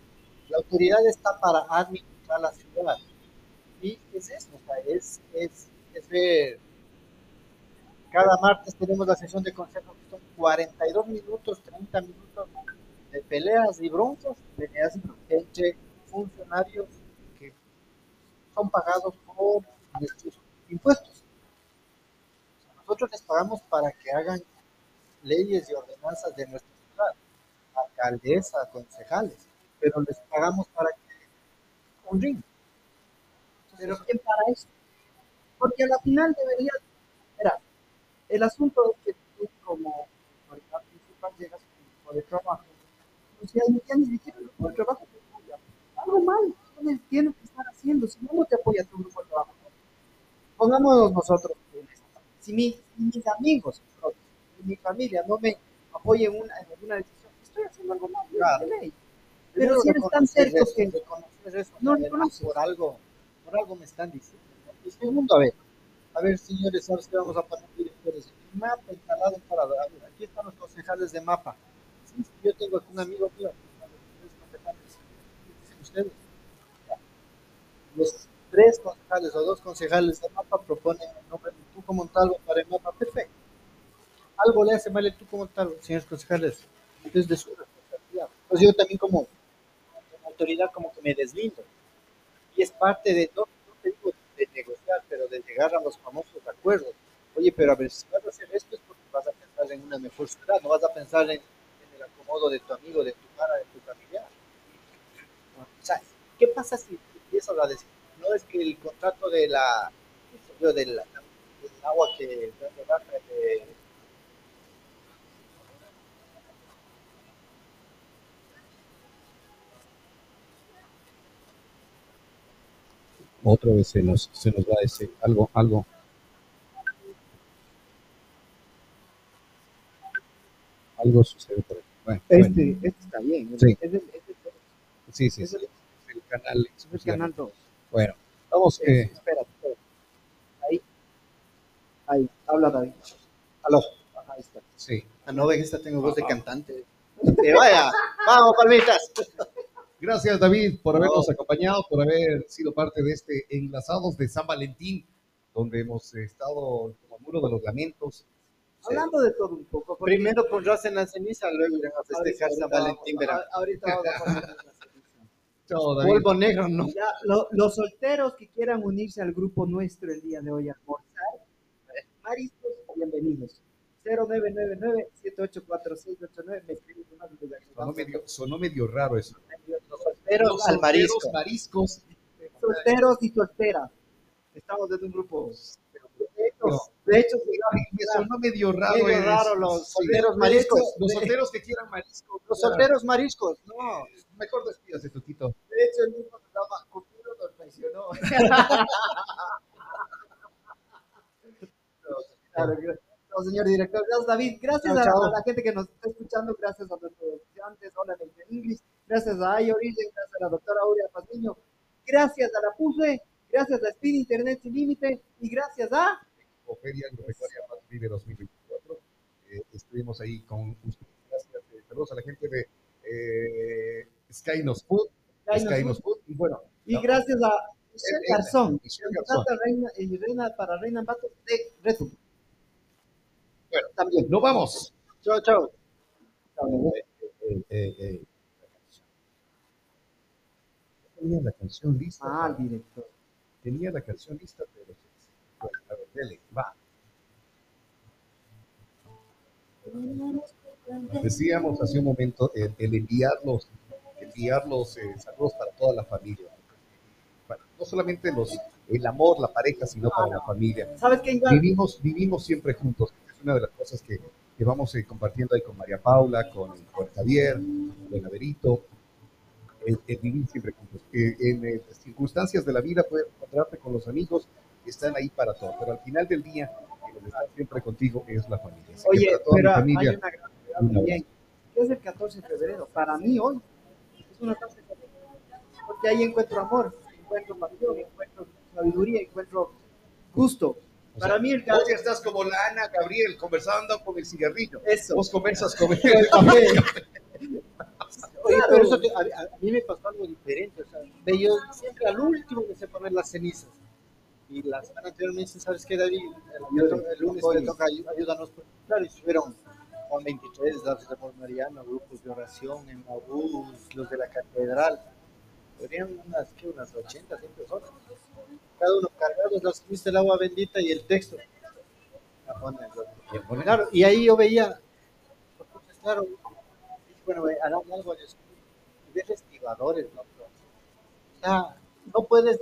La autoridad está para administrar la ciudad. Y es eso, es, es, es ver. Cada martes tenemos la sesión de consejo son 42 minutos, 30 minutos de peleas y broncas peleas entre funcionarios que son pagados por nuestros impuestos. Nosotros les pagamos para que hagan leyes y ordenanzas de nuestra ciudad, alcaldesa, concejales, pero les pagamos para que un ring. Pero ¿quién para eso? Porque a la final debería, mira, el asunto es que como autoridad principal llegas con un grupo de trabajo, pues ya, ya ni siquiera el grupo de trabajo te apoya. Algo mal, tienes, tienes que estar haciendo, si no, no te apoya tu grupo de trabajo. Pongámonos nosotros en esta parte. Si, mi- si mis amigos, si mi familia no me apoya en una, en alguna decisión, estoy haciendo algo mal, Claro. de ley. Pero si eres tan cerco eso, que eso, no a reconoces. por algo, por algo me están diciendo. Y segundo, a ver, a ver, señores, ¿sabes qué vamos a poner directores? Mapa instalado para, aquí están los concejales de mapa. Yo tengo aquí un amigo mío, aquí están los tres concejales. ¿Qué dicen ustedes? Los tres concejales o dos concejales de mapa proponen el nombre de Tuco Montalvo para el mapa, perfecto. Algo le hace mal el Tuco Montalvo, señores concejales, es de su responsabilidad. Pues yo también como autoridad como que me deslindo. Y es parte de, no, no te de negociar, pero de llegar a los famosos acuerdos. Oye, pero a ver, si vas a hacer esto es porque vas a pensar en una mejor ciudad, no vas a pensar en, el acomodo de tu amigo, de tu cara, de tu familiar. O sea, ¿qué pasa si empiezas a decir, no es que el contrato de la, yo, del, agua que de, de, Otra vez se nos, se nos va ese algo, algo. Algo sucede por aquí. Bueno, bueno, este, este está bien. Sí. Es el, es el- sí, sí, es sí. el- canal. es el canal 2. Bueno, vamos. Eh, Eh, espérate, espérate. Ahí. Ahí, habla David. Aló. Ajá, Ahí está. sí. Ah, no, ven, esta tengo voz de cantante. Que vaya, vamos, palmitas. Gracias, David, por habernos acompañado, por haber sido parte de este Enlazados de San Valentín, donde hemos estado como muro de los lamentos. Hablando de todo un poco. porque- Primero pondrás en la ceniza, luego irán a festejar ahorita San Valentín, vamos- verán. a- Ahorita vamos a. Polvo negro, no. Ya, lo- los solteros que quieran unirse al grupo nuestro el día de hoy a almorzar, mariscos, bienvenidos. 0999-784689, me escriben les Sonó medio, sonó medio raro eso. Los solteros Los al marisco. solteros mariscos. Solteros y solteras. Estamos desde un grupo. De hecho, de hecho, Me sonó medio raro. Medio raro los Sí. solteros De mariscos. hecho, Los solteros que quieran mariscos. Los ya. solteros mariscos, no. Mejor despídase, Tutito. de hecho, el mismo llama Cupido nos traicionó. Claro, no, señor director. Gracias, David. Gracias Chao, a, chao. a la gente que nos está escuchando. Gracias a nuestros estudiantes. Hola, English. Gracias a iOrigen. Gracias a la doctora Aurea Paziño. Gracias a la PUSE. Gracias a Speed Internet Sin Límite. Y gracias a... Feria Agropecuaria Paz Vive 2024. Eh, estuvimos ahí con ustedes. Gracias. eh, saludos a la gente de eh, Skynos Food. Skynos Food. Y bueno, Y No. gracias a Michelle Eh, eh, Garzón. Michelle Garzón. reina, y reina para Reina Ambato de Retum. Bueno, también. nos vamos. Chao, chao. Eh. Tenía la canción lista. Ah, director. Tenía la canción lista, pero se- bueno, a ver, dele, va. Decíamos hace un momento el, el enviarlos, enviar los eh, saludos para toda la familia. No solamente los, el amor, la pareja, sino para la familia. ¿Sabes qué? Vivimos, vivimos siempre juntos. Es una de las cosas que, que vamos eh, compartiendo ahí con María Paula, con, con Javier, con Averito. El, el vivir siempre juntos. Eh, en eh, circunstancias de la vida puedes encontrarte con los amigos están ahí para todo, pero al final del día, que está siempre contigo es la familia. Así Oye, pero hay familia, una gran también. que Es el 14 de febrero. Para mí hoy es una fecha de febrero. Porque ahí encuentro amor, encuentro pasión, encuentro sabiduría, encuentro gusto. O Para sea, mí el 14 estás como la Ana Gabriel conversando con el cigarrillo. eso. Vos conversas con El café. Oye, pero eso te- a, a mí me pasó algo diferente. O sea, yo siempre al último me sé poner las cenizas. Y la semana anterior me dicen, ¿sabes qué, David? El, el- el lunes te toca, ayúdanos. Claro, y estuvieron Juan 23, Datos de Amor Mariano, grupos de oración, en Mabús, los de la catedral. Serían unas, ¿qué? Unas 80, 100 personas. Cada uno cargados, las ceniza el agua bendita y el texto. Claro, y ahí yo veía, claro, bueno, harán algo de ves estibadores, ¿no? O sea, no puedes,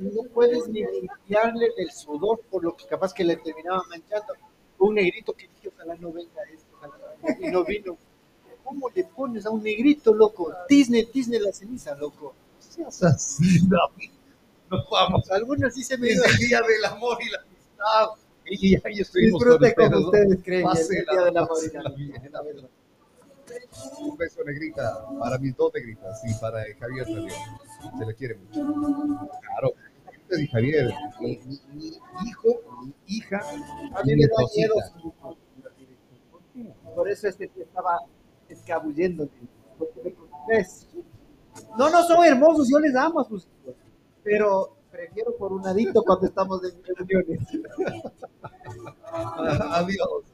no puedes ni limpiarle el sudor por lo que capaz que le terminaba manchando. Un negrito que dije, ojalá no venga esto, ojalá no venga", y no vino. ¿Cómo le pones a un negrito, loco? Disney, Disney la ceniza, loco. seas así, David. Nos vamos. Algunos sí se me Es el día del amor y la amistad. Y ahí estuvimos Disfrute como ustedes, creen. el día del amor y la amistad. la verdad. Un beso negrita para mis dos negritas y para Javier también. Se le quiere mucho. Claro. Y Javier, mi, mi- mi hijo, mi hija, A mí me da miedo. Por eso este que estaba escabullendo. Porque ves. No, no son hermosos, yo les amo a sus hijos. Pero prefiero por un adicto cuando estamos en reuniones. Adiós.